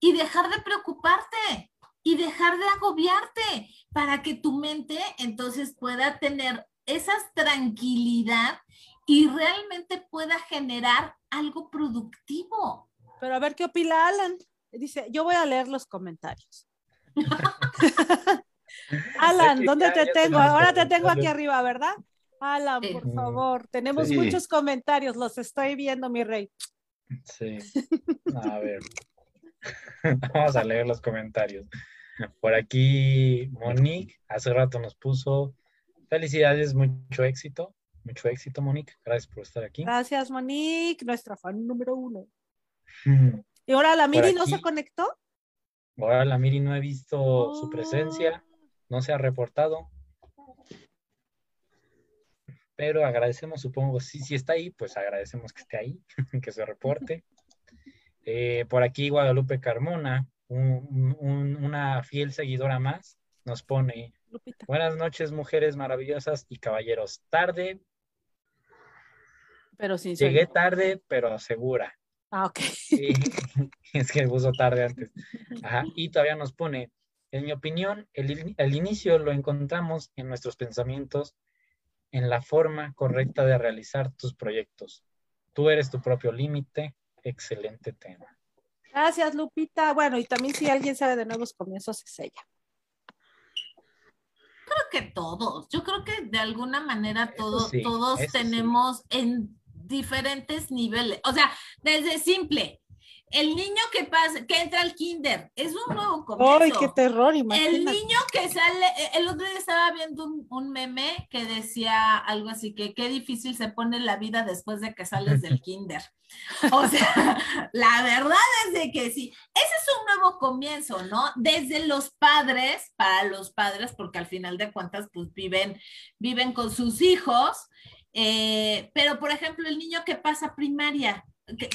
Speaker 2: Y dejar de preocuparte y dejar de agobiarte para que tu mente entonces pueda tener esa tranquilidad y realmente pueda generar algo productivo.
Speaker 4: Pero a ver qué opina Alan. Dice, yo voy a leer los comentarios. Alan, ¿dónde te tengo? Ahora te tengo aquí arriba, ¿verdad? Alan, por favor, tenemos muchos comentarios, los estoy viendo, mi rey.
Speaker 1: Sí. A ver. Vamos a leer los comentarios. Por aquí Monique hace rato nos puso felicidades, mucho éxito, mucho éxito Monique, gracias por estar aquí.
Speaker 4: Gracias Monique, nuestra fan número uno. ¿Y ahora la Miri no se conectó?
Speaker 1: Ahora la Miri no he visto su presencia, oh. no se ha reportado. pero agradecemos, supongo, si, si está ahí, pues agradecemos que esté ahí, que se reporte. Eh, por aquí Guadalupe Carmona, una fiel seguidora más, nos pone, buenas noches mujeres maravillosas y caballeros, tarde.
Speaker 4: Pero sí.
Speaker 1: Llegué tarde, pero segura.
Speaker 4: Ah, ok.
Speaker 1: es que puso tarde antes. Ajá, y todavía nos pone, en mi opinión, el, el inicio lo encontramos en nuestros pensamientos, en la forma correcta de realizar tus proyectos. Tú eres tu propio límite. Excelente tema.
Speaker 4: Gracias, Lupita. Bueno, y también si alguien sabe de nuevos comienzos es ella.
Speaker 2: Creo que todos. Yo creo que de alguna manera todos, todos tenemos en diferentes niveles. O sea, desde simple, el niño que pasa, que entra al kinder, es un nuevo comienzo.
Speaker 4: ¡Ay, qué terror! Imagínate.
Speaker 2: El niño que sale, e, el otro día estaba viendo un, meme que decía algo así, que qué difícil se pone la vida después de que sales del kinder. O sea, la verdad es de que sí, ese es un nuevo comienzo, ¿no? Desde los padres, para los padres, porque al final de cuentas, pues viven, viven con sus hijos, eh, pero por ejemplo, el niño que pasa primaria,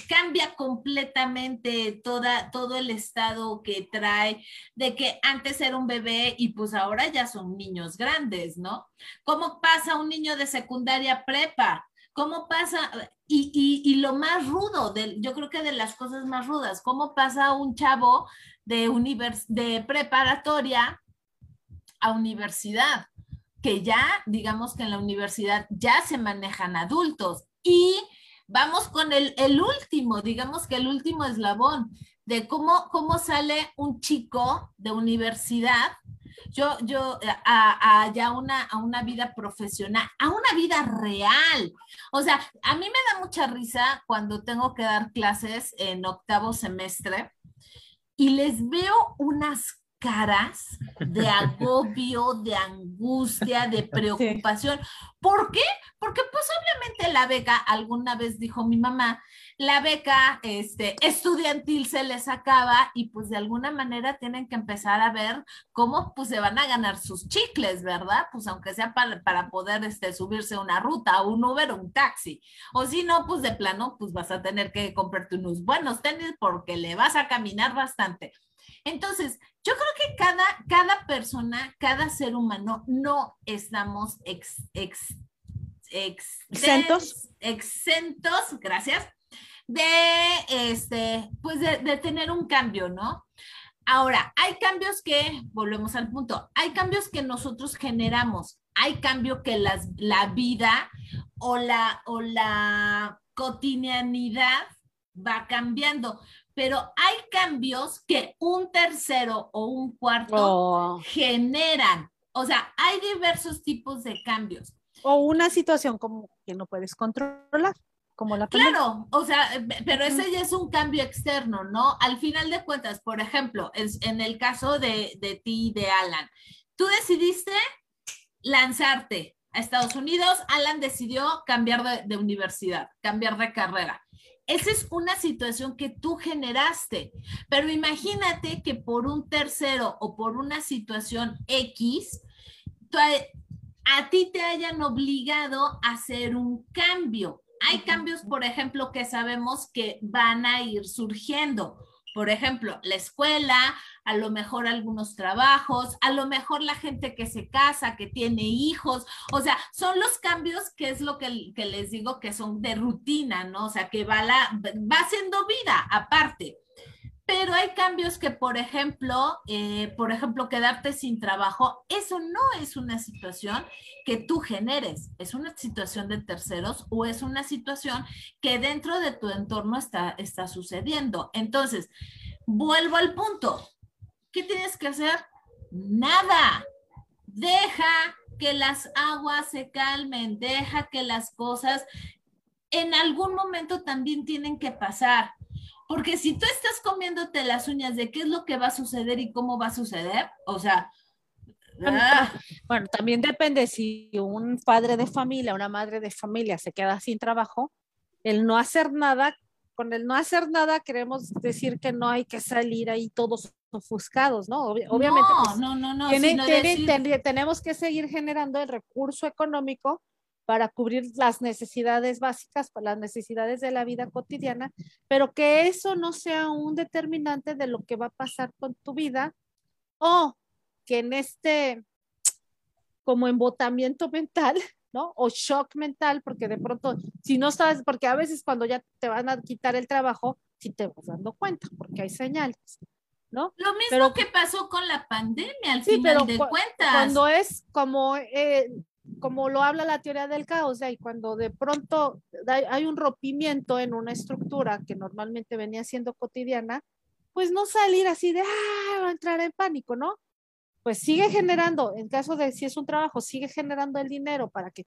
Speaker 2: cambia completamente toda, todo el estado que trae de que antes era un bebé y pues ahora ya son niños grandes, ¿no? ¿Cómo pasa un niño de secundaria prepa? ¿Cómo pasa? Y, y, lo más rudo, de, yo creo que de las cosas más rudas, ¿cómo pasa un chavo de, univers, de preparatoria a universidad? Que ya, digamos que en la universidad ya se manejan adultos y Vamos con el, último, digamos que el último eslabón de cómo, cómo sale un chico de universidad, yo, yo, a, ya una, a una vida profesional, a una vida real. O sea, a mí me da mucha risa cuando tengo que dar clases en octavo semestre y les veo unas caras de agobio, de angustia, de preocupación. ¿Por qué? Porque pues obviamente la beca, alguna vez dijo mi mamá, la beca este, estudiantil se les acaba y pues de alguna manera tienen que empezar a ver cómo pues se van a ganar sus chicles, ¿verdad? Pues aunque sea para, para poder este, subirse una ruta, un Uber o un taxi. O si no, pues de plano, pues vas a tener que comprarte unos buenos tenis porque le vas a caminar bastante. Entonces, yo creo que cada, cada persona, cada ser humano, no estamos
Speaker 4: exentos.
Speaker 2: exentos, gracias, de, este, pues de, tener un cambio, ¿no? Ahora, hay cambios que, volvemos al punto, hay cambios que nosotros generamos, hay cambio que las, la vida o la, o la cotidianidad va cambiando pero hay cambios que un tercero o un cuarto oh. generan. O sea, hay diversos tipos de cambios.
Speaker 4: O una situación como que no puedes controlar, como la
Speaker 2: Claro, o sea, pero ese ya es un cambio externo, ¿no? Al final de cuentas, por ejemplo, en el caso de, de ti y de Alan, tú decidiste lanzarte a Estados Unidos, Alan decidió cambiar de universidad, cambiar de carrera. Esa es una situación que tú generaste, pero imagínate que por un tercero o por una situación X, a, ti te hayan obligado a hacer un cambio. Hay cambios, por ejemplo, que sabemos que van a ir surgiendo por ejemplo, la escuela, a lo mejor algunos trabajos, a lo mejor la gente que se casa, que tiene hijos, o sea, son los cambios que es lo que, les digo que son de rutina, ¿no? O sea, que va, la, va haciendo vida aparte. Pero hay cambios que, por ejemplo, eh, por ejemplo, quedarte sin trabajo, eso no es una situación que tú generes, es una situación de terceros o es una situación que dentro de tu entorno está, está sucediendo. Entonces, vuelvo al punto. ¿Qué tienes que hacer? Nada. Deja que las aguas se calmen, deja que las cosas en algún momento también tienen que pasar. Porque si tú estás comiéndote las uñas de qué es lo que va a suceder y cómo va a suceder, o sea...
Speaker 4: Ah. Bueno, también depende si un padre de familia, una madre de familia se queda sin trabajo, el no hacer nada, con el no hacer nada queremos decir que no hay que salir ahí todos ofuscados, ¿no? obviamente.
Speaker 2: No, pues, no, no, no.
Speaker 4: tenemos que seguir generando el recurso económico para cubrir las necesidades básicas, las necesidades de la vida cotidiana, pero que eso no sea un determinante de lo que va a pasar con tu vida o que en este como embotamiento mental, ¿no? O shock mental, porque de pronto, si no sabes, porque a veces cuando ya te van a quitar el trabajo, si te vas dando cuenta, porque hay señales, ¿no?
Speaker 2: Lo mismo que pasó con la pandemia, al final de cuentas.
Speaker 4: Cuando es como, eh, como lo habla la teoría del caos, y cuando de pronto hay un rompimiento en una estructura que normalmente venía siendo cotidiana, pues no salir así de, ah, entrar en pánico, ¿no? Pues sigue generando, en caso de si es un trabajo, sigue generando el dinero para que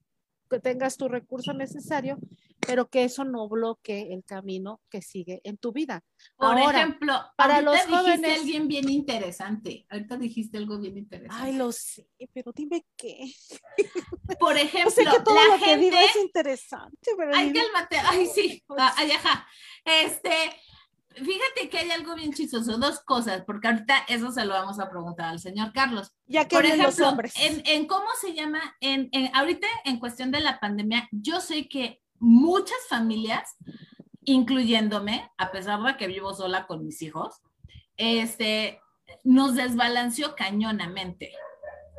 Speaker 4: tengas tu recurso necesario, pero que eso no bloquee el camino que sigue en tu vida.
Speaker 2: Por ejemplo, para los jóvenes dijiste alguien bien interesante. Ahorita dijiste algo bien interesante.
Speaker 4: Ay, lo sé, pero dime qué.
Speaker 2: Por ejemplo, sé que todo lo que digo
Speaker 4: es interesante, pero
Speaker 2: Ay, cálmate. Ay, sí. Ay, ajá. Este, Fíjate que hay algo bien chistoso, dos cosas, porque ahorita eso se lo vamos a preguntar al señor Carlos.
Speaker 4: Ya que Por ejemplo, los hombres.
Speaker 2: En, cómo se llama, en, ahorita en cuestión de la pandemia, yo sé que muchas familias, incluyéndome, a pesar de que vivo sola con mis hijos, este, nos desbalanceó cañonamente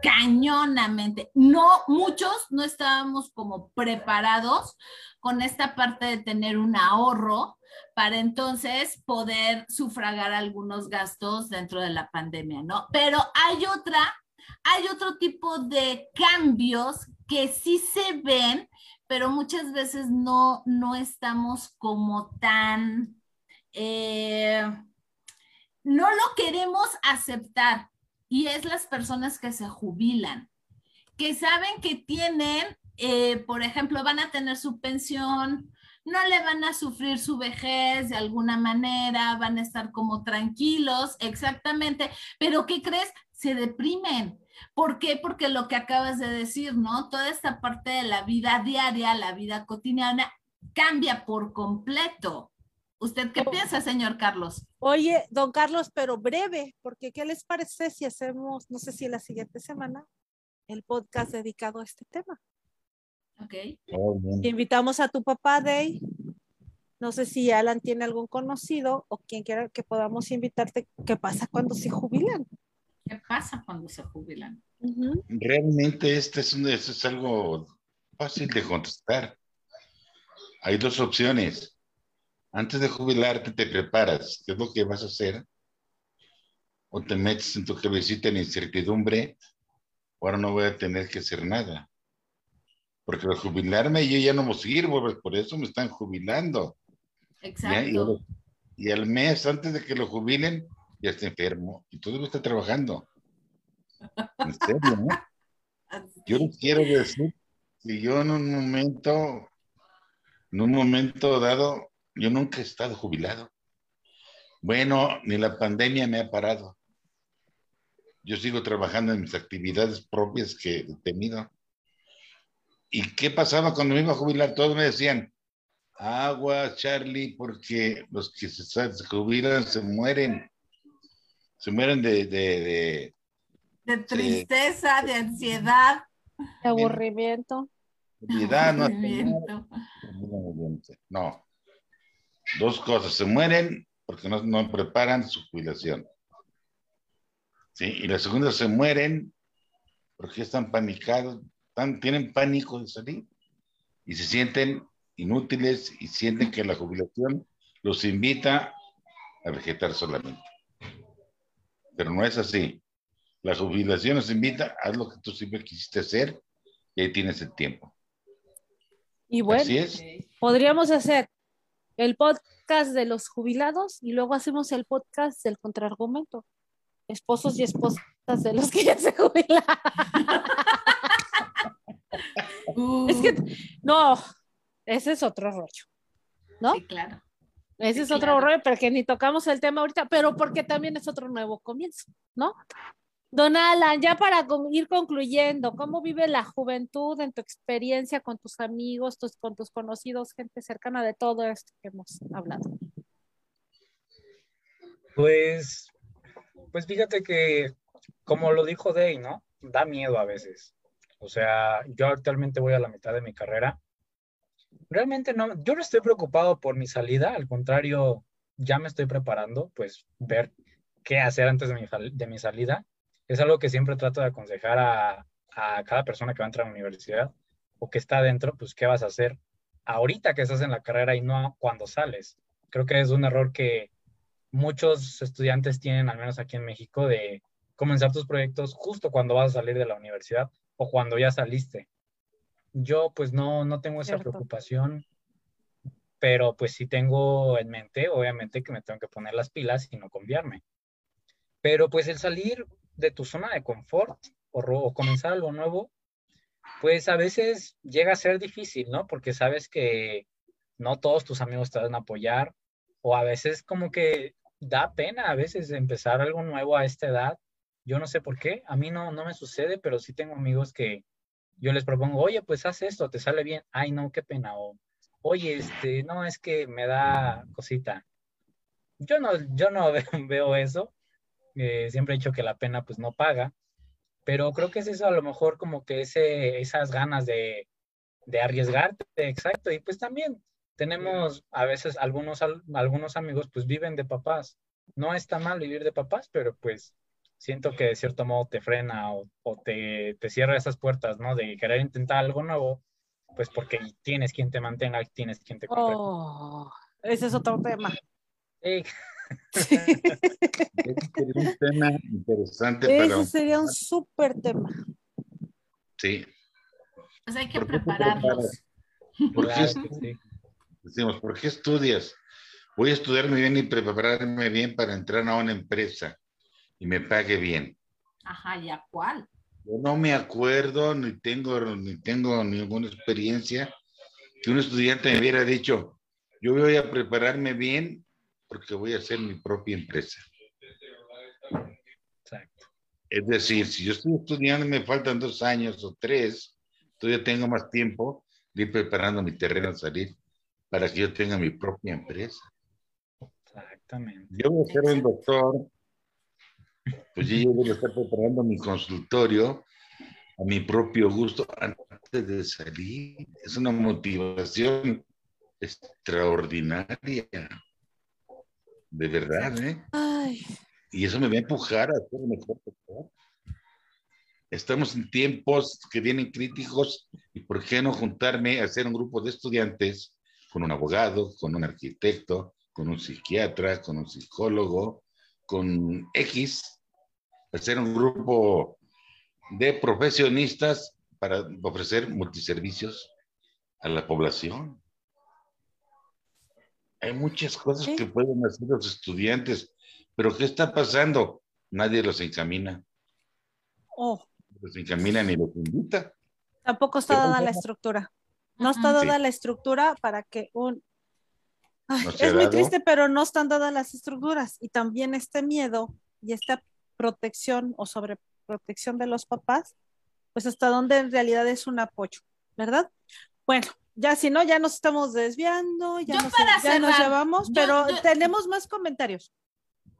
Speaker 2: cañonamente. No, muchos no estábamos como preparados con esta parte de tener un ahorro para entonces poder sufragar algunos gastos dentro de la pandemia, ¿no? Pero hay otra, hay otro tipo de cambios que sí se ven, pero muchas veces no, no estamos como tan, eh, no lo queremos aceptar y es las personas que se jubilan, que saben que tienen, eh, por ejemplo, van a tener su pensión, no le van a sufrir su vejez de alguna manera, van a estar como tranquilos, exactamente, pero ¿qué crees? Se deprimen. ¿Por qué? Porque lo que acabas de decir, ¿no? Toda esta parte de la vida diaria, la vida cotidiana, cambia por completo. ¿Usted qué oh. piensa, señor Carlos?
Speaker 4: Oye, don Carlos, pero breve, porque ¿qué les parece si hacemos, no sé si la siguiente semana, el podcast dedicado a este tema?
Speaker 2: Ok.
Speaker 3: Oh,
Speaker 4: Invitamos a tu papá, Day. No sé si Alan tiene algún conocido o quien quiera que podamos invitarte. ¿Qué pasa cuando se jubilan?
Speaker 2: ¿Qué pasa cuando se jubilan?
Speaker 3: Realmente este es, es algo fácil de contestar. Hay dos opciones. Antes de jubilarte te preparas. ¿Qué es lo que vas a hacer? O te metes en tu cabecita en incertidumbre. Ahora no voy a tener que hacer nada porque al jubilarme yo ya no me sirvo, pues, por eso me están jubilando.
Speaker 2: Exacto.
Speaker 3: Y, al mes, antes de que lo jubilen, ya está enfermo y todavía está trabajando. En serio, ¿no? Yo les quiero decir que yo en un momento, en un momento dado, yo nunca he estado jubilado. Bueno, ni la pandemia me ha parado. Yo sigo trabajando en mis actividades propias que he tenido. ¿Y qué pasaba cuando me iba a jubilar? Todos me decían, agua, Charlie, porque los que se, jubilan se mueren. Se mueren de...
Speaker 2: De, de, tristeza, de, ansiedad.
Speaker 4: De aburrimiento.
Speaker 3: no. No. Dos cosas. Se mueren porque no, no preparan su jubilación. ¿Sí? Y la segunda, se mueren porque están panicados tienen pánico de salir y se sienten inútiles y sienten que la jubilación los invita a vegetar solamente. Pero no es así. La jubilación nos invita, haz lo que tú siempre quisiste hacer y ahí tienes el tiempo.
Speaker 4: Y bueno, podríamos hacer el podcast de los jubilados y luego hacemos el podcast del contraargumento. Esposos y esposas de los que ya se Es que, no, ese es otro rollo, ¿no?
Speaker 2: Sí, claro.
Speaker 4: Ese es otro rollo, pero que ni tocamos el tema ahorita, pero porque también es otro nuevo comienzo, ¿no? Don Alan, ya para ir concluyendo, ¿cómo vive la juventud en tu experiencia con tus amigos, con tus conocidos, gente cercana de todo esto que hemos hablado?
Speaker 1: Pues, pues fíjate que, como lo dijo Day, ¿no? Da miedo a veces. O sea, yo actualmente voy a la mitad de mi carrera. Realmente no, yo no estoy preocupado por mi salida, al contrario, ya me estoy preparando, pues ver qué hacer antes de mi, de mi salida. Es algo que siempre trato de aconsejar a, a cada persona que va a entrar a la universidad o que está adentro, pues qué vas a hacer ahorita que estás en la carrera y no cuando sales. Creo que es un error que muchos estudiantes tienen, al menos aquí en México, de comenzar tus proyectos justo cuando vas a salir de la universidad o cuando ya saliste. Yo pues no, no tengo esa preocupación, pero pues sí tengo en mente, obviamente, que me tengo que poner las pilas y no confiarme. Pero pues el salir de tu zona de confort o, o comenzar algo nuevo, pues a veces llega a ser difícil, ¿no? Porque sabes que no todos tus amigos te van a apoyar o a veces como que da pena a veces empezar algo nuevo a esta edad. Yo no sé por qué, a mí no, no me sucede, pero sí tengo amigos que yo les propongo, oye, pues haz esto, te sale bien. Ay, no, qué pena. O, oye, este, no, es que me da cosita. Yo no, yo no veo eso. Eh, siempre he dicho que la pena pues no paga. Pero creo que es eso a lo mejor como que ese, esas ganas de, de arriesgarte, exacto. Y pues también tenemos a veces algunos, algunos amigos pues viven de papás. No está mal vivir de papás, pero pues siento que de cierto modo te frena o, te, te, cierra esas puertas, ¿no? De querer intentar algo nuevo, pues porque tienes quien te mantenga, tienes quien te compre.
Speaker 4: Oh, ese es otro tema.
Speaker 3: Sí. un tema interesante.
Speaker 4: Ese sería un súper tema.
Speaker 3: Sí.
Speaker 2: Pues hay que prepararnos.
Speaker 3: ¿Por qué, decimos, ¿por qué estudias? Voy a estudiarme bien y prepararme bien para entrar a una empresa y me pague bien.
Speaker 2: Ajá, ¿y a cuál?
Speaker 3: Yo no me acuerdo, ni tengo, ni tengo ninguna experiencia que un estudiante me hubiera dicho, yo voy a prepararme bien porque voy a hacer mi propia empresa. Exacto. Es decir, si yo estoy estudiando y me faltan dos años o tres, todavía tengo más tiempo de ir preparando mi terreno a salir para que yo tenga mi propia empresa.
Speaker 1: Exactamente.
Speaker 3: Yo voy a ser un doctor, pues yo voy a estar preparando mi consultorio a mi propio gusto antes de salir. Es una motivación extraordinaria. De verdad, ¿eh? Y eso me va a empujar a ser mejor Estamos en tiempos que vienen críticos y por qué no juntarme a hacer un grupo de estudiantes con un abogado, con un arquitecto, con un psiquiatra, con un psicólogo, con X, hacer un grupo de profesionistas para ofrecer multiservicios a la población. Hay muchas cosas que pueden hacer los estudiantes, pero ¿qué está pasando? Nadie los encamina.
Speaker 4: Oh.
Speaker 3: Los encamina ni los invita.
Speaker 4: Tampoco está dada la estructura. No está dada la estructura para que un... es muy triste, pero no están dadas las estructuras. Y también este miedo y esta protección o sobreprotección de los papás, pues hasta donde en realidad es un apoyo, ¿verdad? Bueno, ya si no, ya nos estamos desviando, ya, nos, ya nos, llevamos, pero tenemos más comentarios.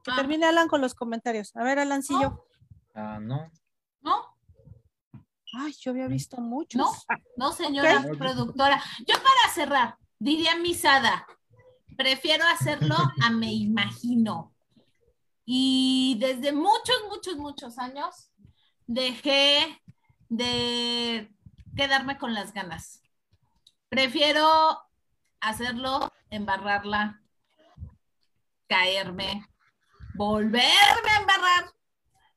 Speaker 4: Que ah. termine Alan con los comentarios. A ver, Alancillo.
Speaker 1: Ah, no.
Speaker 2: ¿No?
Speaker 4: Ay, yo había visto muchos.
Speaker 2: No, no, señora productora. Yo para cerrar, diría misada, prefiero hacerlo a me imagino. Y desde muchos, muchos, muchos años dejé de quedarme con las ganas. Prefiero hacerlo, embarrarla, caerme, volverme a embarrar,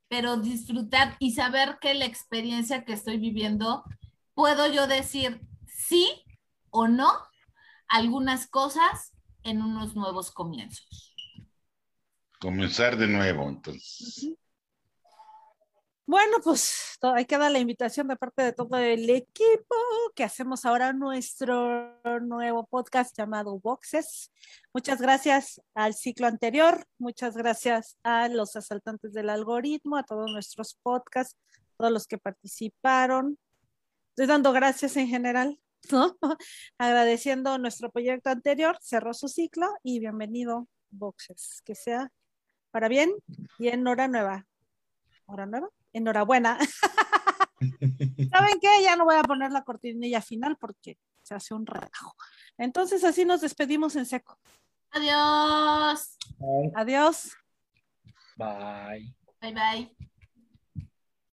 Speaker 2: pero disfrutar y saber que la experiencia que estoy viviendo, puedo yo decir sí o no algunas cosas en unos nuevos comienzos.
Speaker 3: Comenzar de nuevo, entonces.
Speaker 4: Bueno, pues hay que dar la invitación de parte de todo el equipo que hacemos ahora nuestro nuevo podcast llamado Boxes. Muchas gracias al ciclo anterior, muchas gracias a los asaltantes del algoritmo, a todos nuestros podcasts, todos los que participaron. Estoy dando gracias en general, ¿no? Agradeciendo nuestro proyecto anterior, cerró su ciclo y bienvenido Boxes, que sea para bien y en hora nueva. ¿Hora nueva? enhorabuena. ¿Saben qué? Ya no voy a poner la cortinilla final porque se hace un relajo. Entonces así nos despedimos en seco.
Speaker 2: Adiós.
Speaker 4: Adiós.
Speaker 1: Bye.
Speaker 2: Bye bye.